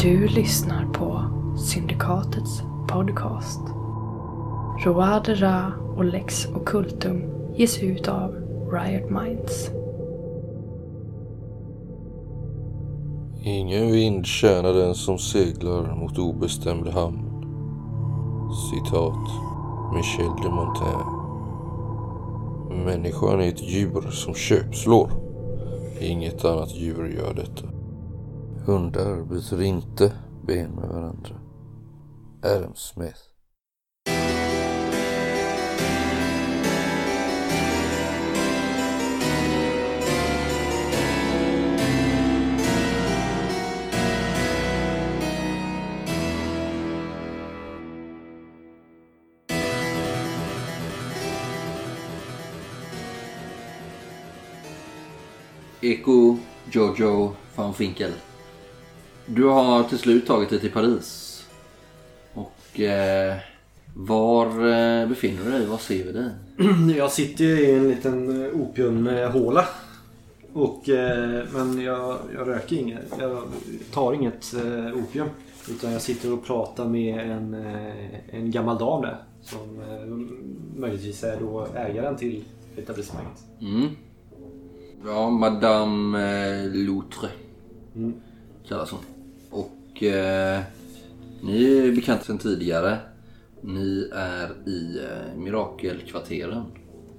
Du lyssnar på Syndikatets podcast. Roadera och Lex Occultum ges ut av Riot Minds. Ingen vind tjänar den som seglar mot obestämd hamn. Citat Michel de Montaigne. Människan är ett djur som köpslår. Inget annat djur gör detta. Hundar byter inte ben med varandra. Adam Smith. Eko Jojo van Finkel. Du har till slut tagit dig till Paris. Och eh, var eh, befinner du dig? Var ser vi dig? Jag sitter ju i en liten eh, opiumhåla. Och, eh, men jag, jag röker inget. Jag tar inget eh, opium. Utan jag sitter och pratar med en, eh, en gammal dam där. Som möjligtvis är då ägaren till etablissemanget. Mm. Ja, Madame Loutre Mm. kallas hon. Och eh, ni är bekanta sedan tidigare. Ni är i eh, Mirakelkvarteren.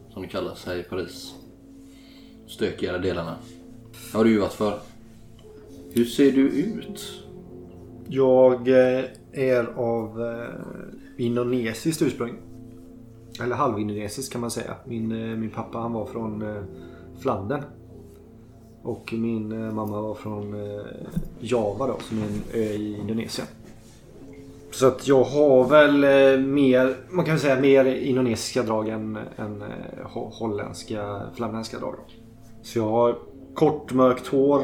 Som det kallas här i Paris. Stökigare delarna. Här har du ju varit för. Hur ser du ut? Jag eh, är av eh, indonesiskt ursprung. Eller halvindonesiskt kan man säga. Min, eh, min pappa han var från eh, Flandern. Och min eh, mamma var från eh, Java då, som är en ö i Indonesien. Så att jag har väl eh, mer, man kan väl säga mer indonesiska drag än, än holländska, flamländska drag. Då. Så jag har kort mörkt hår,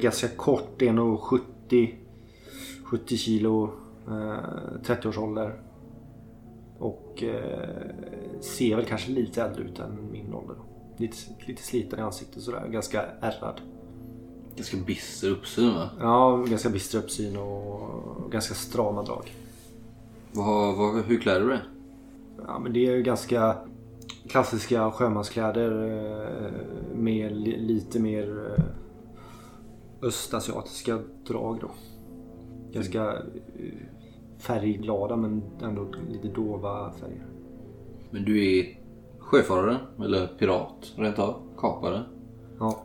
ganska kort, 1,70 70 kilo, 30 års ålder. Och ser väl kanske lite äldre ut än min ålder. Då. Lite, lite sliten i ansiktet sådär, ganska ärrad. Ganska bister uppsyn va? Ja, ganska bister uppsyn och ganska strama drag. Vad, vad, hur klär du dig? Ja, men det är ju ganska klassiska sjömanskläder eh, med li, lite mer eh, östasiatiska drag då. Ganska eh, färgglada men ändå lite dova färger. Men du är sjöfarare eller pirat rent av. Kapare Ja,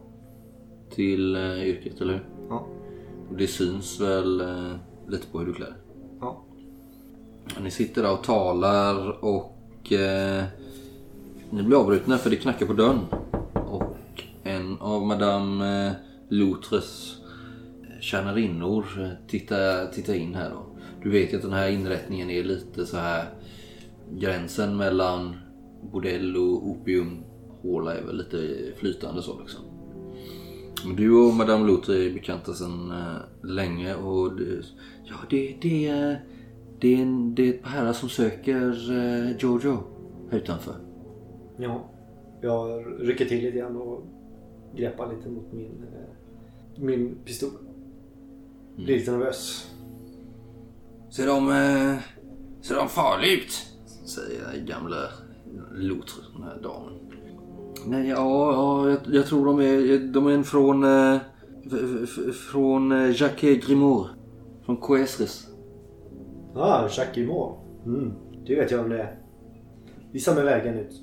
till eh, yrket, eller hur? ja, Och det syns väl eh, lite på hur du klär dig. ja. Ni sitter där och talar och eh, ni blir avbrutna för det knackar på dörren. Och en av Madame eh, Loutres tjänarinnor eh, tittar, tittar in här då. Du vet ju att den här inrättningen är lite så här gränsen mellan bordell och opiumhåla är väl lite flytande så liksom. Men du och Madame Loutre är bekanta sedan eh, länge och det, ja, det, det, är- det, är en, det är ett par herrar som söker eh, Jojo här utanför. ja. Jag rycker till lite grann och greppar lite mot min, eh, min pistol. Blir lite nervös. Ser de, ser de farliga ut? Säger gamla Loutre, den här damen. Nej, ja, ja jag, jag tror de är, de är en från, eh, från eh, Jacques Grimoire. Från Coesris. Ah, Jacques Guillemot. Mm. Det vet jag om det är. Visa mig vägen ut.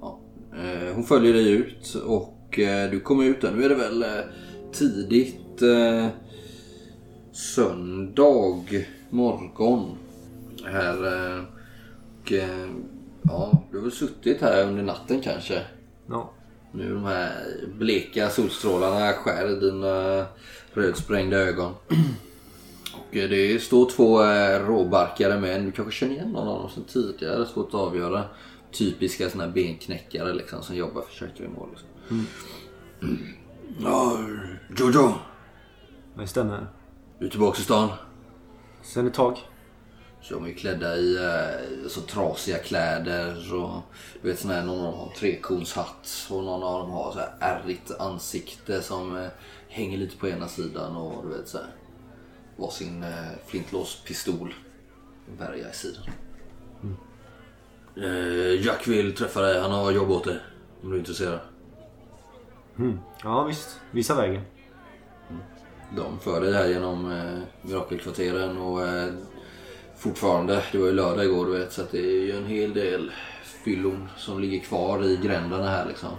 Ja. Eh, hon följer dig ut och eh, du kommer ut där. Nu är det väl eh, tidigt eh, söndag morgon. Här. Eh, och, ja, du har väl suttit här under natten kanske. Ja. Nu de här bleka solstrålarna skär i dina rödsprängda ögon. Och eh, det står två eh, råbarkade män. Du kanske känner igen någon av dem sedan tidigare. Svårt att avgöra. Typiska såna här benknäckare liksom som jobbar för Köttgrymål. Liksom. Mm. Ja, Jojo. Det stämmer. Du är tillbaka i stan. Sen ett tag. Så de är klädda i eh, så trasiga kläder och du vet sån här, någon av dem har trekonshatt och någon av dem har så här ärrigt ansikte som eh, hänger lite på ena sidan och du vet så här. varsin eh, flintlåspistol värja i sidan. Eh, Jack vill träffa dig. Han har jobb åt dig. Om du är intresserad. Ja visst, visa vägen. De för dig här genom eh, mirakelkvarteren och eh, fortfarande, det var ju lördag igår du vet, så att det är ju en hel del fyllon som ligger kvar i gränderna här liksom.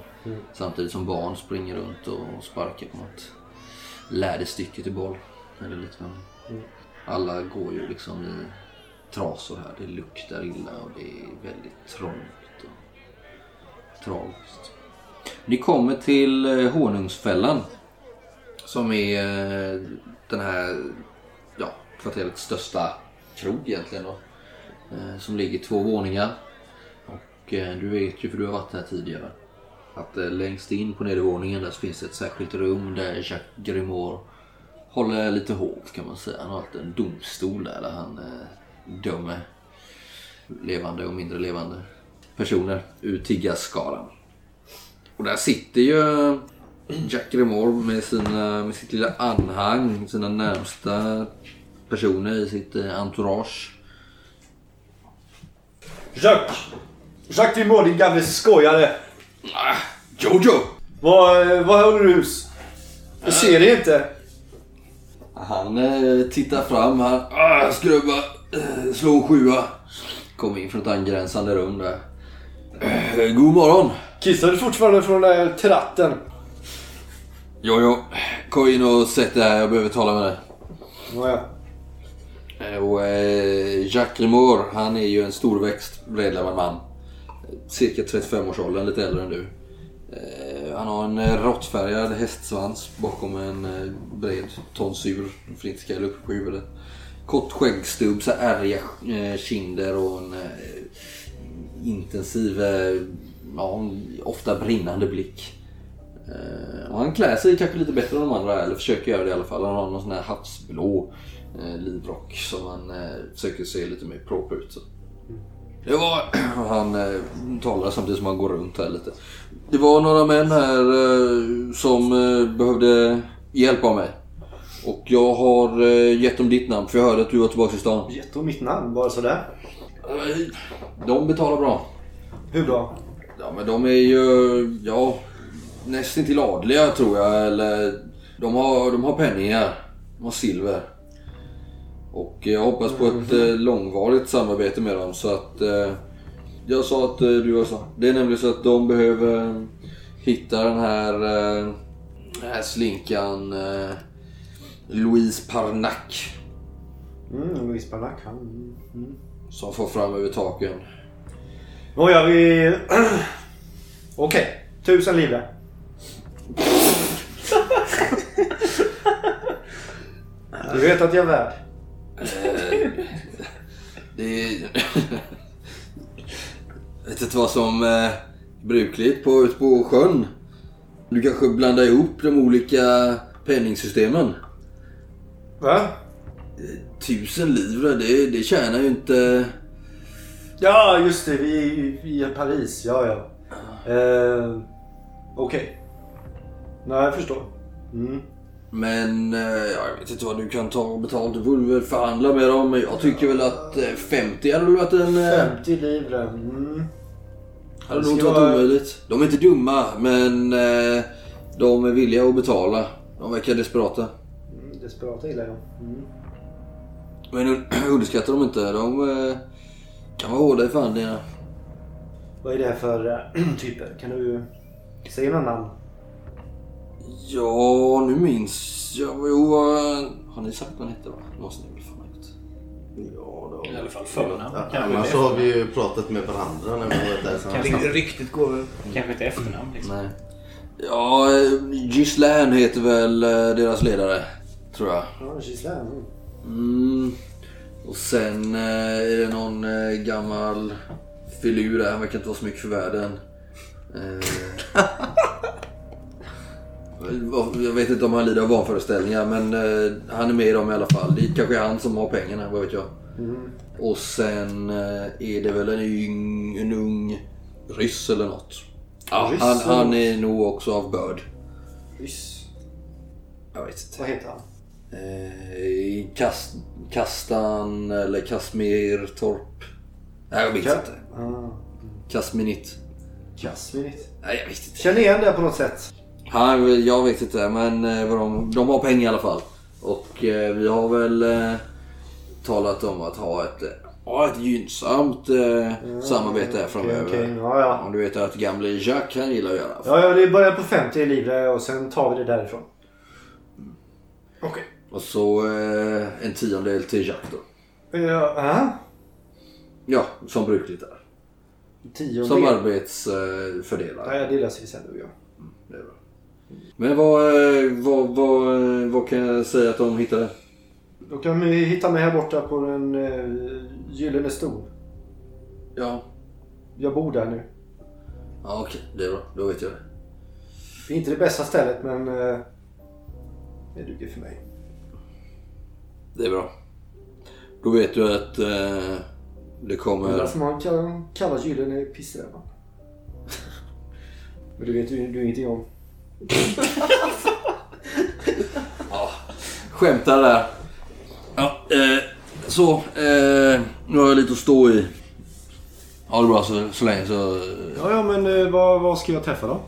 Samtidigt som barn springer runt och sparkar på något läderstycke till boll. Eller liknande. Alla går ju liksom i trasor här. Det luktar illa och det är väldigt trångt och tragiskt. Ni kommer till eh, Honungsfällan. Som är eh, den här ja, kvarterets största krog egentligen. Då. Eh, Som ligger två våningar. Och eh, du vet ju, för du har varit här tidigare, att eh, längst in på nedervåningen där så finns det ett särskilt rum där Jacques Grimoire håller lite hårt kan man säga. Han har alltid en domstol där, där han eh, dömer levande och mindre levande personer ur tiggarskaran Och där sitter ju Jack Grimoire med, sina, med sitt lilla anhang, sina närmsta personer i sitt eh, entourage. Jacques! Jacques Dimor, din gamle skojare! Ah, Jojo! Var, var håller du hus? Jag ser dig inte. Han eh, tittar fram här. Ah, skrubba. Eh, slå en sjua. Kom in från ett angränsande rum där. Eh, god morgon. Kissar du fortfarande från den där tratten? Jojo, kom in och sätt dig här. Jag behöver tala med dig. Nåja. Eh, och eh, Jacques Grimoire, han är ju en storväxt, bredlemmad man. Cirka 35-årsåldern, lite äldre än du. Eh, Han har en eh, råttfärgad hästsvans bakom en eh, bred tonsur. Flintskallig uppe på huvudet. Kort skäggstubb, så ärriga eh, kinder och en eh, intensiv, eh, ja, ofta brinnande blick. Eh, Och han klär sig kanske lite bättre än de andra, eller försöker göra det i alla fall. Han har någon sån här havsblå eh, livrock som han eh, försöker se lite mer proper ut. Så. Det var, han eh, talar samtidigt som han går runt här lite. Det var några män här eh, som eh, behövde hjälp av mig. Och jag har eh, gett dem ditt namn för jag hörde att du var tillbaka i stan. Gett dem mitt namn, bara sådär. Eh, De betalar bra. Hur bra? Ja men de är ju, ja, nästan till adliga tror jag. Eller de har, de har penningar. De har silver. Och jag hoppas på ett eh, långvarigt samarbete med dem så att eh, jag sa att eh, du var så. Det är nämligen så att de behöver hitta den här, den här slinkan Louise Parnac. Mm, Louise Barnack, han... Mm. Som får fram över taken. Nåja, vi... Okej, tusen livre. Du vet att jag är värd. Det är... Jag vet inte vad som är brukligt på, ute på sjön. Du kanske blandar ihop de olika penningsystemen. Va? Tusen livre, det, det tjänar ju inte... Ja, just det. Vi, är i Paris. Ja, ja. Eh, Okej. Nej, jag förstår. Mm. Men eh, ja, jag vet inte vad du kan ta betalt. Du får väl förhandla med dem. Men jag tycker väl att eh, 50 hade väl varit en... eh, 50 livre. Mm. Hade nog inte varit vara- omöjligt. De är inte dumma, men eh, de är villiga att betala. De verkar desperata. Mm, Desperata gillar jag. Mm. Men un- underskatta dem inte. De eh, kan vara hårda i förhandlingarna. Vad är det här för typer? Kan du säga några namn? Ja, nu minns jag. Jo. Har ni sagt vad han hette? Va? Måste ni väl fan ha gjort. Ja, det har I alla fall förnamn. Ja, annars så har vi ju pratat med varandra när vi har varit där. Kanske inte ryktet går väl. Kanske inte efternamn liksom. Nej. Ja, Ghislaine heter väl eh, deras ledare. Tror jag. Ja, Gislaine. Mm. Mm. Och sen eh, är det någon eh, gammal filur där. Han verkar inte vara så mycket för världen. Jag vet inte om han lider av vanföreställningar men eh, han är med i dem i alla fall. Det kanske är han som har pengarna, vad vet jag. Och sen eh, är det väl en, yng, en ung ryss eller något. Ja, Ryss han, han är nog också av börd. Ryss. Jag vet inte. Vad heter han? Eh, Kast, Kastan eller Kasmirtorp. Nej jag vet inte. Ah, Kasminit. Kasminit. Nej jag vet inte. Känner igen det på något sätt. Han, jag vet inte men eh, vad de, de har pengar i alla fall. Och eh, vi har väl eh, talat om att ha ett, ha ett gynnsamt eh, samarbete här framöver. okej. Ja, ja. Om du vet att gamle Jacques han gillar att göra. Ja, ja, det börjar på 50 i livet och sen tar vi det därifrån. Okej. Och så en tiondel till Jacques då. Ja, äh? Ja, som brukligt är. Tio Som del. arbetsfördelare. Ja, det löser vi sen du och jag. Men vad, eh, vad, vad, eh, vad kan jag säga att de hittade? Då kan vi hitta mig här borta på den uh, gyllene stol. Ja. Jag bor där nu. Ja okej, det är bra. Då vet jag det. Det är inte det bästa stället men uh, det duger för mig. Det är bra. Då vet du att eh, det kommer... varför man kan kalla gyllene pissrävan. Men det vet du, du ingenting om. Skämtar där. Ja, eh, så. Eh, nu har jag lite att stå i. Ha det bra så, så länge så... Ja, ja men uh, vad, vad ska jag träffa då?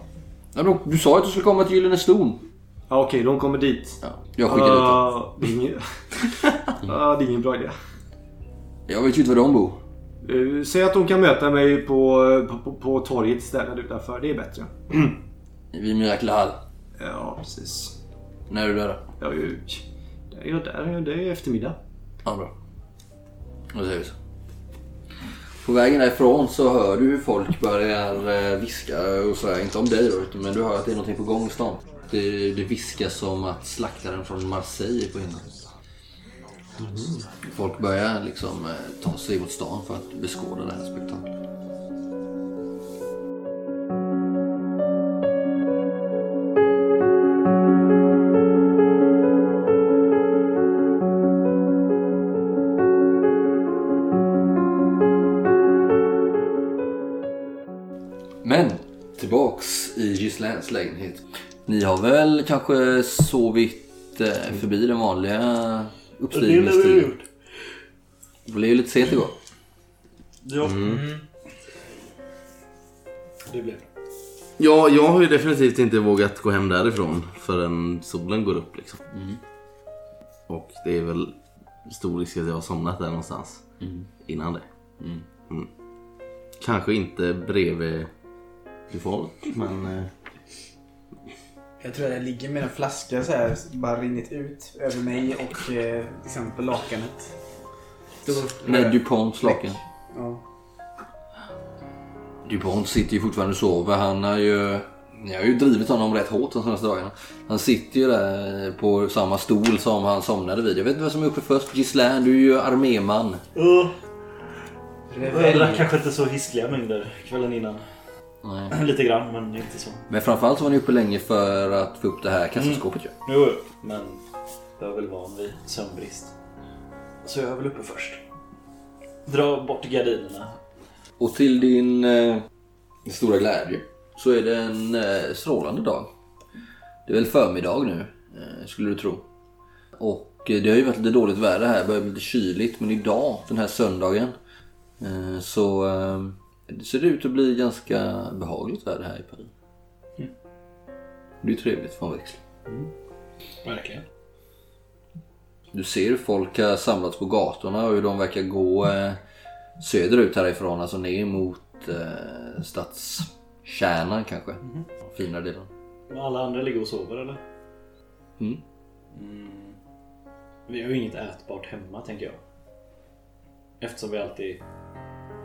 Ja, men du sa att du skulle komma till Gyllene Ston. Ja, Okej, de kommer dit. Ja, jag skickar dit dem. Ah, det, är ingen... Ah, det är ingen bra idé. Jag vet ju inte var de bor. Uh, säg att de kan möta mig på, på, på, på torget istället utanför. Det är bättre. Vid Miracle Hall. Ja, precis. När är du där då? Ja, ju- det är ju där. Det är eftermiddag. Ja, bra. Då säger vi så. På vägen därifrån så hör du hur folk börjar eh, viska och sådär. Inte om dig då, men du hör att det är någonting på gång i stan. Det, det viskas som att slaktaren från Marseille är på himlen. Folk börjar liksom eh, ta sig mot stan för att beskåda det här spektaklet. Gislains lägenhet. Ni har väl kanske sovit eh, förbi den vanliga uppstigningstiden? Det blev ju lite sent igår. Ja. Det blev ja, jag har ju definitivt inte vågat gå hem därifrån förrän solen går upp liksom. Och det är väl stor risk att jag har somnat där någonstans innan det. Mm. Kanske inte bredvid till folk, men... Jag tror att jag ligger med en flaska så här, bara rinnit ut över mig och eh, liksom på lakanet. Stor Med Duponts lakan. Ja. Dupont sitter ju fortfarande och sover. Han har ju... Ni har ju drivit honom rätt hårt de senaste dagarna. Han sitter ju där på samma stol som han somnade vid. Jag vet inte vem som är uppe först. Gislain, du är ju arméman. Uh, jag drack kanske inte så hiskliga mängder kvällen innan. Nej. Lite grann, men inte så. Men framförallt så var ni uppe länge för att få upp det här kassaskåpet ju. Jo, jo, men jag är väl van vid sömnbrist. Så jag är väl uppe först. Dra bort gardinerna. Och till din eh, stora glädje så är det en eh, strålande dag. Det är väl förmiddag nu, eh, skulle du tro. Och eh, det har ju varit lite dåligt väder här, det börjar bli lite kyligt. Men idag, den här söndagen, eh, så eh, det ser ut att bli ganska behagligt väder här i Paris. Det är ju trevligt för en växling. Verkligen. Du ser hur folk har samlats på gatorna och hur de verkar gå eh, söderut härifrån, alltså ner mot eh, stadskärnan kanske. Fina delen. Men alla andra ligger och sover eller? Mm. Mm. Vi har ju inget ätbart hemma tänker jag. Eftersom vi alltid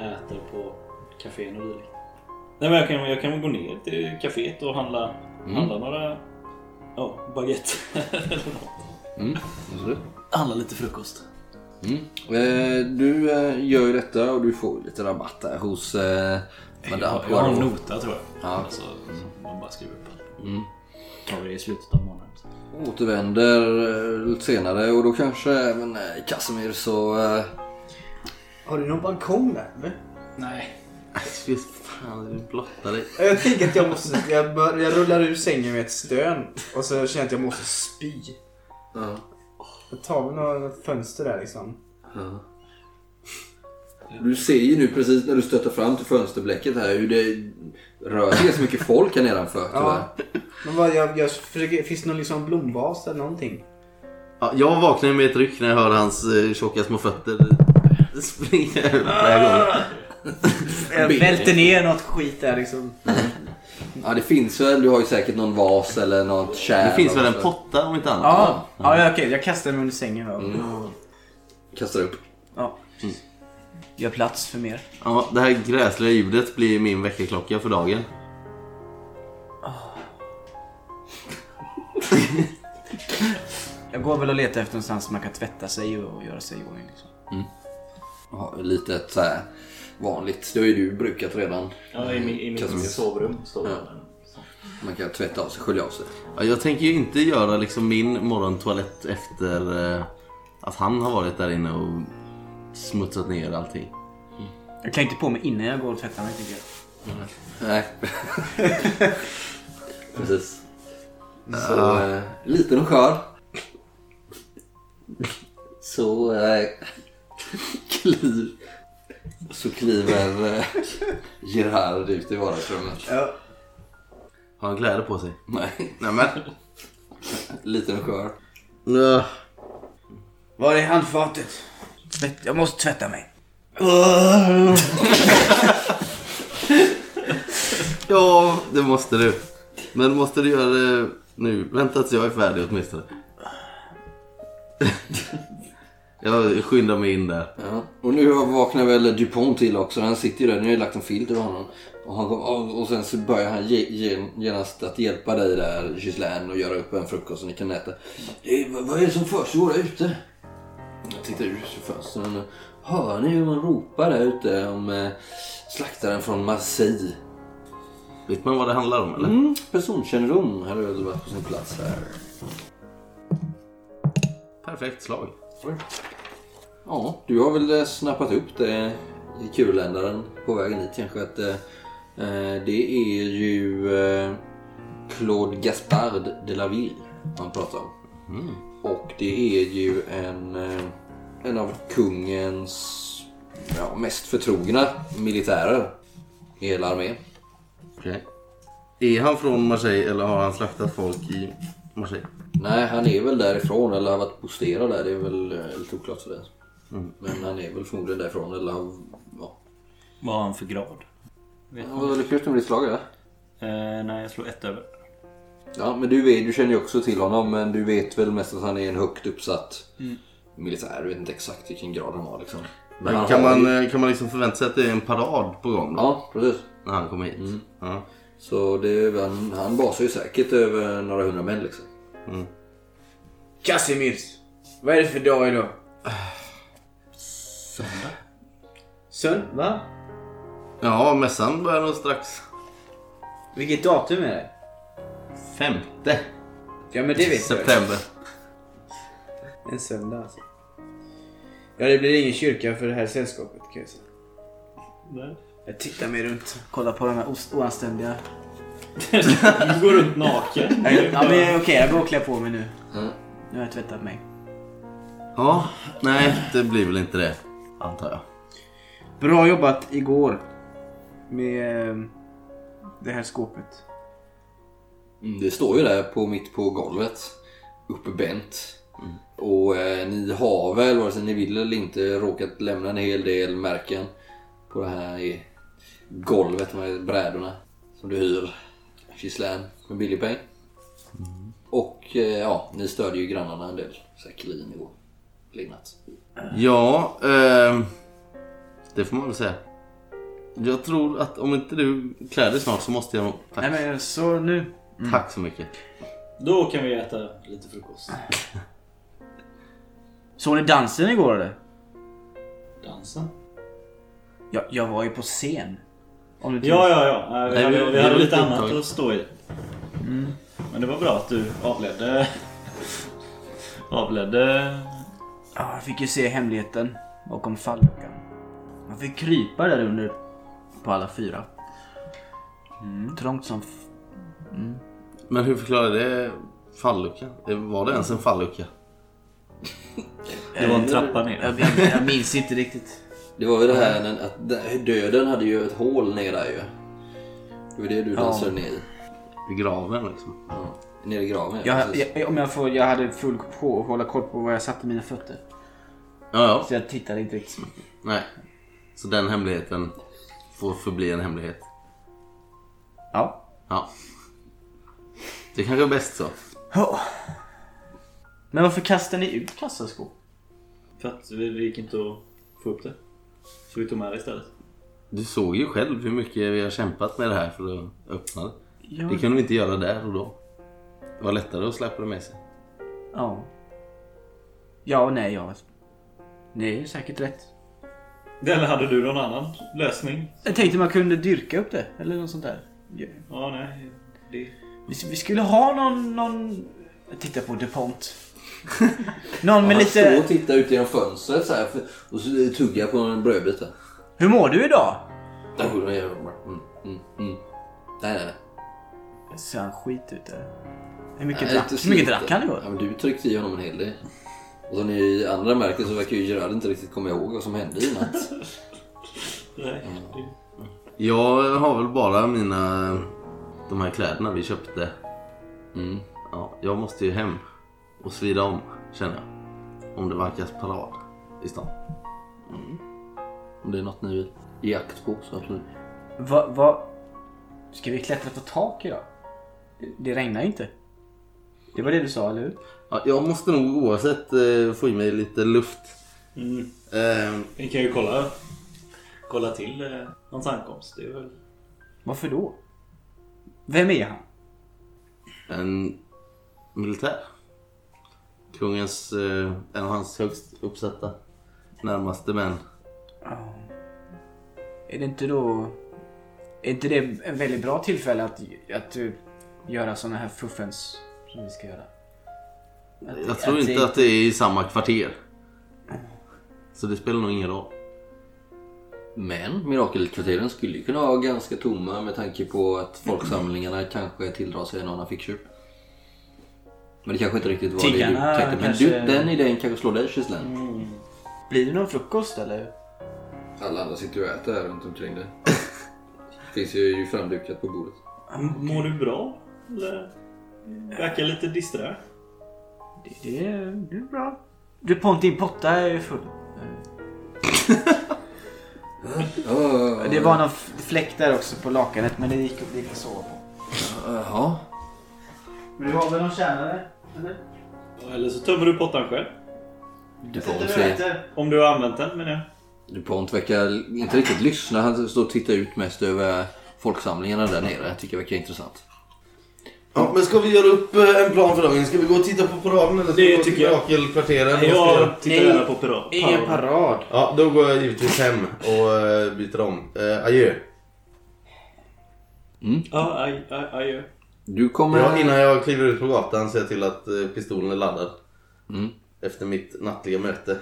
äter på kafén och dylikt. Nej men jag kan, jag kan väl gå ner till kaféet och handla, Mm. handla några ja, baguette eller något. Mm, absolut. Handla lite frukost. Mm. Eh, du eh, gör ju detta och du får lite rabatt där hos eh, Madame Jag, jag har en nota tror jag. Ja. Alltså, man bara skriver upp allt. Mm. Tar vi det i slutet av månaden. Återvänder eh, lite senare och då kanske även eh, Casimir så... Eh, Har du någon balkong där eller? Nej. Fy fan, du blottar dig. Jag tänker att jag måste... Jag, bör, jag rullar ur sängen med ett stön och så känner jag att jag måste spy. ja. Jag tar väl något fönster där liksom. Du ser ju nu precis när du stöter fram till fönsterblecket här hur det rör sig ganska mycket folk här nedanför tyvärr. Ja. Men vad, jag, jag försöker, finns det någon liksom blomvas eller någonting? Ja, jag vaknar med ett ryck när jag hör hans eh, tjocka små fötter springa över. Jag välter ner något skit där liksom. Ja det finns väl, du har ju säkert någon vas eller något kärl. Det finns väl en potta om inte annat? Ja, ja, ja okej. Jag kastar mig under sängen då. Och, Kastar upp. ja. Gör plats för mer. Ja, det här gräsliga ljudet blir min väckarklocka för dagen. Jag går väl och letar efter någonstans man kan tvätta sig och göra sig i ordning. Liksom. Ja, lite ett så här vanligt. Det har ju du brukat redan. Ja, i, i mitt sovrum står det. Ja. Man kan tvätta av sig, skölja av sig. Ja, jag tänker ju inte göra liksom min morgontoalett efter eh, att han har varit där inne och smutsat ner allting. Jag kan inte på mig innan jag går och tvättar mig tycker jag. Nej. Precis. Så eh, liten och skör. Så eh, kliv, så kliver eh, Gerhard ut i vardagsrummet. Ja. Har han kläder på sig? Nej, Nej men. liten och skör. Ja. Var är handfatet? Tvätt, jag måste tvätta mig. Ja, det måste du. Men måste du göra det nu? Vänta tills jag är färdig åtminstone. Jag skyndar mig in där. Ja. Och nu vaknar väl Dupont till också. Han sitter ju där. Nu har jag lagt en filt över honom. Och, han och sen så börjar han ge, ge, genast att hjälpa dig där, Gislaine, och göra upp en frukost som ni kan äta. Det, vad, är det som försiggår där ute? Jag tittar ut ur fönstren. Hör ni hur man ropar där ute om eh, slaktaren från Marseille? Vet man vad det handlar om eller? Mm, personkännedom hade väl varit på sin plats här. Perfekt slag. Ja, du har väl eh, snappat upp det i kulländaren på vägen hit kanske att eh, eh, det är ju eh, Claude Gaspard de la Ville man pratar om. Och det är ju en, eh, en av kungens ja, mest förtrogna militärer i hela armén. Okej. Är han från Marseille eller har han slaktat folk i Marseille? Nej, han är väl därifrån eller har varit posterad där. Det är väl eh, lite oklart sådär. Men han är väl förmodligen därifrån eller har... Ja. Vad har han för grad? Vet? Vad lyckades du med ditt slag eller? Eh, nej, jag slår ett över. Ja, men du, vet, du känner ju också till honom men du vet väl mest att han är en högt uppsatt militär. Du vet inte exakt vilken grad han har liksom. Men han kan, har man, ju- eh, kan man liksom förvänta sig att det är en parad på gång då? Ja, precis. När han kommer hit? Ja. Så det, han, han basar ju säkert över några hundra män liksom. Casimirs. Vad är det för dag idag? Söndag? Söndag? Va? ja, mässan börjar nog strax. Vilket datum är det? Femte Ja men det vet jag. september. En söndag alltså. Ja det blir ingen kyrka för det här sällskapet kan jag säga. Nej. Jag tittar mig runt. Kollar på de här oanständiga. Du går runt naken. Ja men okej jag går och klär på mig nu. Mm. Nu har jag tvättat mig. Ja, nej det blir väl inte det. Antar jag. Bra jobbat igår. Med eh, det här skåpet. Mm, Det står ju där på mitt på golvet. Uppbänt. Och eh, ni har väl, vare sig ni vill eller inte, råkat lämna en hel del märken på det här golvet med brädorna som du hyr Gislaine med billig peng. Och eh, ja, ni störde ju grannarna en del. Säkerligen igår. Linnat. Ja, ehm, det får man väl säga. Jag tror att om inte du klär dig snart så måste jag nog... Tack, Nej men så nu. Tack så mycket. Då kan vi äta lite frukost. Såg ni dansen igår eller? Dansen? Ja, jag var ju på scen. Om Ja, ja, ja. Vi Nej, hade, vi- vi hade lite annat upptagna. att stå i. Men det var bra att du avledde... Avledde... Ja, jag fick ju se hemligheten bakom falluckan. Man fick krypa där under på alla fyra. Mm, trångt som... F- Men hur förklarar det fallucka? Det- Var det ens en fallucka? Det var en trappa ner. Jag, jag, jag minns inte riktigt. Det var ju det här när- att döden hade ju ett hål ner där ju. Det var det du Ja. dansade ner i. Vid graven liksom. Ja. Ner i graven ja, Jag, jag, om jag, får, jag hade full på hålla koll på var jag satte mina fötter. Ja, ja. Så jag tittade inte riktigt så mycket. Nej. Så den hemligheten får förbli en hemlighet. Ja. Ja. Det kanske är bäst så. Ja. Men varför kastade ni ut kassaskåp? För att vi, det gick inte att få upp det. Så vi tog med det istället. Du såg ju själv hur mycket vi har kämpat med det här för att öppna det. Ja. Det kunde vi inte göra där och då. Det var lättare att släppa det med sig. Ja. Ja, nej, ja. Det är säkert rätt. Eller hade du någon annan lösning? Jag tänkte man kunde dyrka upp det. Eller något sånt där. Ja. Ja, nej. Det... Vi, vi skulle ha någon... någon... Jag tittar på DuPont. någon med Han står lite... och tittar ut genom fönstret så här, för- och så tuggar på en brödbit där. Hur mår du idag? Mm, mm, mm. Nej, nej, nej. Ser han skit ut där? Hur mycket, Nej, drack, inte hur mycket drack han igår? Ja, men du tryckte i honom en hel del. Och som ni andra märker så verkar ju Gerard inte riktigt komma ihåg vad som hände i natt. Nej. Det... Jag har väl bara mina... De här kläderna vi köpte. Mm. Ja, jag måste ju hem och svida om, känner jag. Om det vankas parad i stan. Om det är något ni är i akt på så absolut. Vad... Va... Ska vi klättra på tak idag? Det, det regnar ju inte. Det var det du sa, eller hur? Ja, jag måste nog oavsett eh, få i mig lite luft. Mm. Eh, Vi kan ju kolla, kolla till eh, hans ankomst. Det är väl... Varför då? Vem är han? en militär. Kungens, eh, en av hans högst uppsatta närmaste män. Är det inte då... Är inte det en väldigt bra tillfälle att, att uh, göra såna här fuffens som vi ska göra? Att- Jag tror att inte att det är i samma kvarter. Så det spelar nog ingen roll. Men mirakelkvarteren skulle ju kunna vara ganska tomma med tanke på att folksamlingarna kanske tilldrar sig en annan fickköp. Men det kanske inte riktigt var Tiggarna det du tänkte. Men kanske- du, den idén kanske slår dig Gislaine. Blir det någon frukost eller? Alla andra sitter ju och äter här runt omkring det. Finns ju, ju framdukat på bordet. M- Mår du bra? Eller? Verkar lite disträ. Det, det, är, det är bra. DuPont, din potta är full. Det var någon f- fläck där också på lakanet men det gick, det gick att sova på. Jaha. Men du har väl någon tjänare? Eller? Eller så tömmer du pottan själv. DuPont, ser, Om du har använt den menar jag. DuPont verkar inte riktigt lyssna. Han står och tittar ut mest över folksamlingarna där nere. Jag tycker det verkar intressant. Ja, men ska vi göra upp eh, en plan för dagen? Ska vi gå och titta på paraden eller ska Det vi gå till tycker jag. mirakelkvarteren? Jag tittar Nej. gärna på parad. Ingen parad. Ja, då går jag givetvis hem och eh, byter om. Eh, adjö. Ja, aj, aj, adjö. Du kommer... Ja, innan jag kliver ut på gatan ser jag till att eh, pistolen är laddad. Mm. Efter mitt nattliga möte.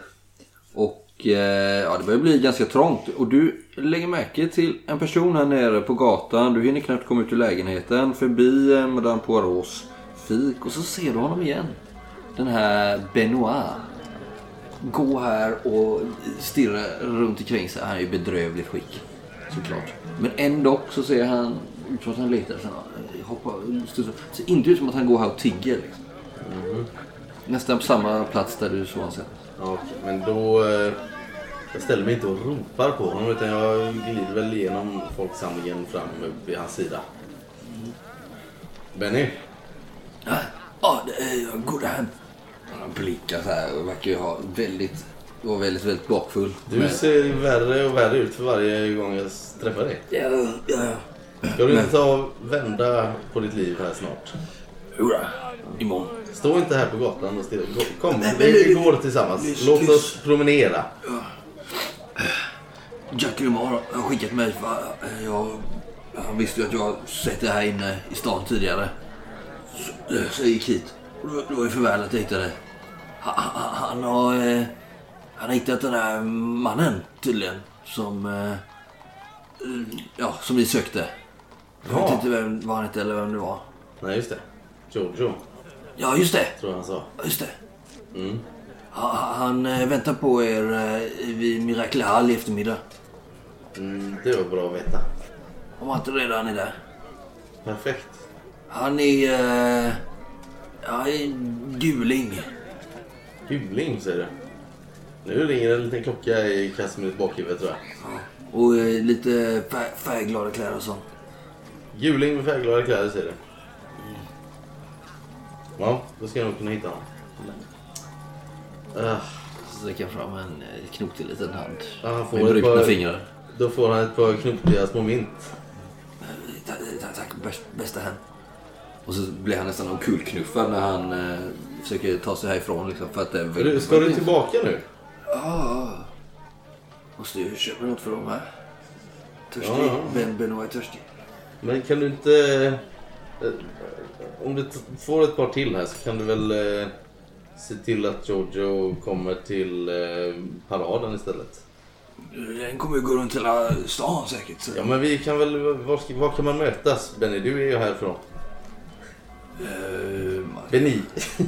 Och eh, ja, det börjar bli ganska trångt. Och du lägger märke till en person här nere på gatan. Du hinner knappt komma ut ur lägenheten. Förbi eh, Madame Poirots fik. Och så ser du honom igen. Den här Benoit. Gå här och stirra runt omkring sig. Han är i bedrövligt skick. Såklart. Men ändå så ser han ut som att han letar. Han hoppar, studsar. ser inte ut som att han går här och tigger. Liksom. Nästan på samma plats där du såg honom sen. Ja, men då... Eh, jag ställer mig inte och ropar på honom utan jag glider väl igenom folksamlingen fram vid hans sida. Benny? Ja, det är jag. God hem. Han blickar så här och verkar ju ha väldigt, vara väldigt, väldigt bakfull. Du ser värre och värre ut för varje gång jag träffar dig. Ja, ja, Ska du inte ta och vända på ditt liv här snart? Jodå, imorgon. Stå inte här på gatan och stirra. Kom, Nej, men vi, går tillsammans. Låt oss promenera. Jack Lamar har skickat mig för jag, han visste ju att jag sett det här inne i stan tidigare. Så, eh, så jag gick hit. Och Det var ju för väl att jag hittade. Han, han, har, eh, han har hittat den här mannen tydligen. Som, eh, eh, ja, som vi sökte. Jag vet Ja. inte vem, vad han hette eller vem det var. Nej, just det. Jojo, Ja, just det. tror jag han sa. Ja, Just det. Mm. Ha- Han eh, väntar på er eh, vid Miracle Hall i eftermiddag. Mm, det var bra att veta. Om han inte redan är där. Perfekt. Han är... Eh, ja, en guling. Hyvling säger du. Nu ringer en liten klocka i Casimirs bakhuvud tror jag. Och eh, lite fär, färgglada kläder och sånt. Juling med färgglada kläder säger du. Ja, då ska jag nog kunna hitta honom. Ah, Så sträcker jag fram en eh, knotig liten hand. Ja, han får Med brutna par- fingrar. då får han ett par knopiga små ta- Tack bäst- bästa hen. Och så blir han nästan omkullknuffad när han eh, försöker ta sig härifrån. Liksom, för att, eh, Du, ska du tillbaka nu? Ja. Måste ju köpa något för dem här. Törstig. Ja, ja. Ben Benoit är törstig. Men kan du inte... eh, Om du får ett par till här så kan du väl eh, se till att Giorgio kommer till eh, paraden istället. Den kommer ju gå runt hela stan säkert. Så. Ja men vi kan väl... Var, ska, var kan man mötas? Benny, du är ju härifrån. Eh, Benny.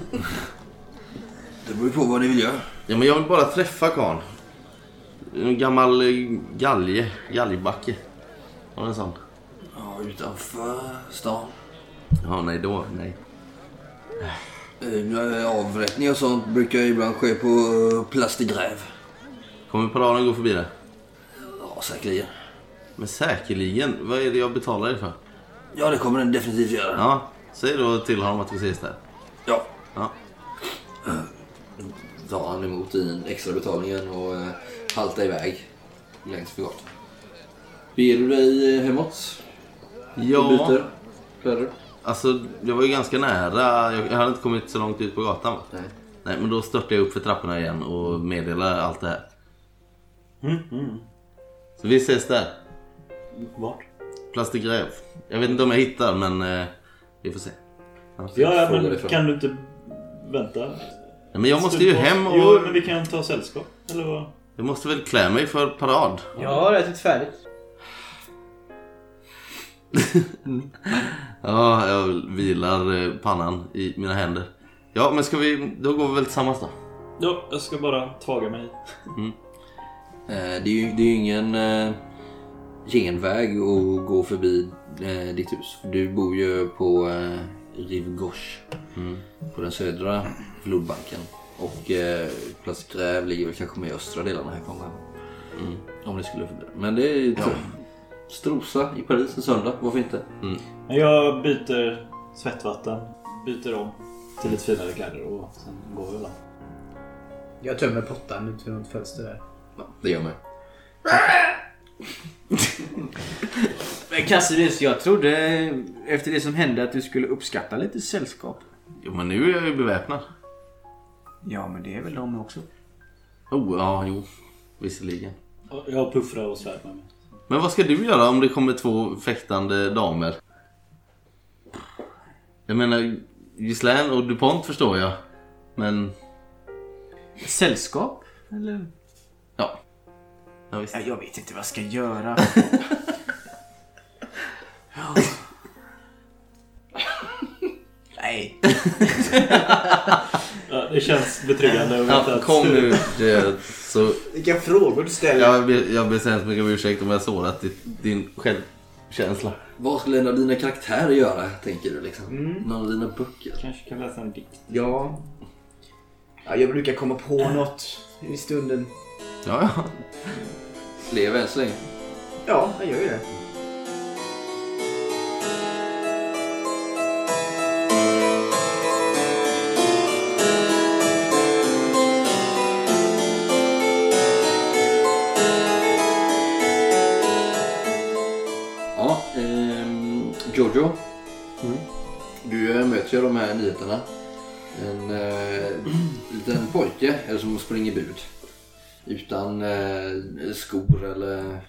det beror ju på vad ni vill göra. Ja men jag vill bara träffa karln. En gammal galge, galgbacke. Har en sån? Ja, utanför stan. Ja, nej då, nej. Eh, Avrättning och sånt brukar ibland ske på eh, Grève. Kommer paraden gå förbi där? Ja, säkerligen. Men säkerligen. Vad är det jag betalar dig för? Ja, det kommer den definitivt göra. Ja, säg då till honom att vi ses där. Ja. Ja. Tar han emot den extra betalningen och eh, haltar iväg längs för gatan. Beger du dig eh, hemåt? Ja, Byter kläder? alltså jag var ju ganska nära. Jag hade inte kommit så långt ut på gatan va? Nej. Nej, men då störtade jag upp för trapporna igen och meddelar allt det här. Mm, mm. Så vi ses där. Vart? Plastikgräv. Jag vet inte om jag hittar men eh, vi får se. Ja, ja men kan du inte vänta? Ja, men jag måste ju hem och... Jo, men vi kan ta sällskap. Eller vad? Jag måste väl klä mig för parad. Jag har ätit färdigt. Ja, jag vilar eh, pannan i mina händer. Ja, men ska vi... Då går vi väl tillsammans då? Ja, jag ska bara tvaga mig. Eh, det, är ju, det är ju ingen eh, genväg att gå förbi eh, ditt hus. Du bor ju på eh, Rive Gauche. På den södra flodbanken. Och eh, Place Grève ligger väl kanske med i östra delarna härifrån. Mm. Om det skulle förbi. Men det är ju ja. Strosa i Paris en söndag. Varför inte? Men jag byter svettvatten, byter om till lite finare kläder och sen går vi väl. Jag tömmer pottan ut vid något fönster där. Ja, det gör mig. Men Cassius, jag trodde efter det som hände att du skulle uppskatta lite sällskap. Jo, men nu är jag ju beväpnad. Ja, men det är väl de också. Oh, ja, jo. Visserligen. Jag har puffra och svärd med mig. Men vad ska du göra om det kommer två fäktande damer? Jag menar, Gislaine och DuPont förstår jag. Men, Sällskap? Eller? ja. Ja, visst. Ja, jag vet inte vad jag ska göra. Nej. Ja, det känns betryggande att veta Ja, att... kom nu. Så, Vilka frågor du ställer. jag, ber, jag ber så hemskt mycket om ursäkt om jag sårat din självkänsla. Vad skulle en av dina karaktärer göra, tänker du? Liksom? Någon av dina böcker? Kanske kan läsa en dikt. Ja. ja. Jag brukar komma på något i stunden. Ja, ja. Lever än så länge. Ja, jag gör ju det. Jojo. Du eh, möter ju de här nyheterna. En eh, liten pojke eller som springer bud. Utan eh, skor eller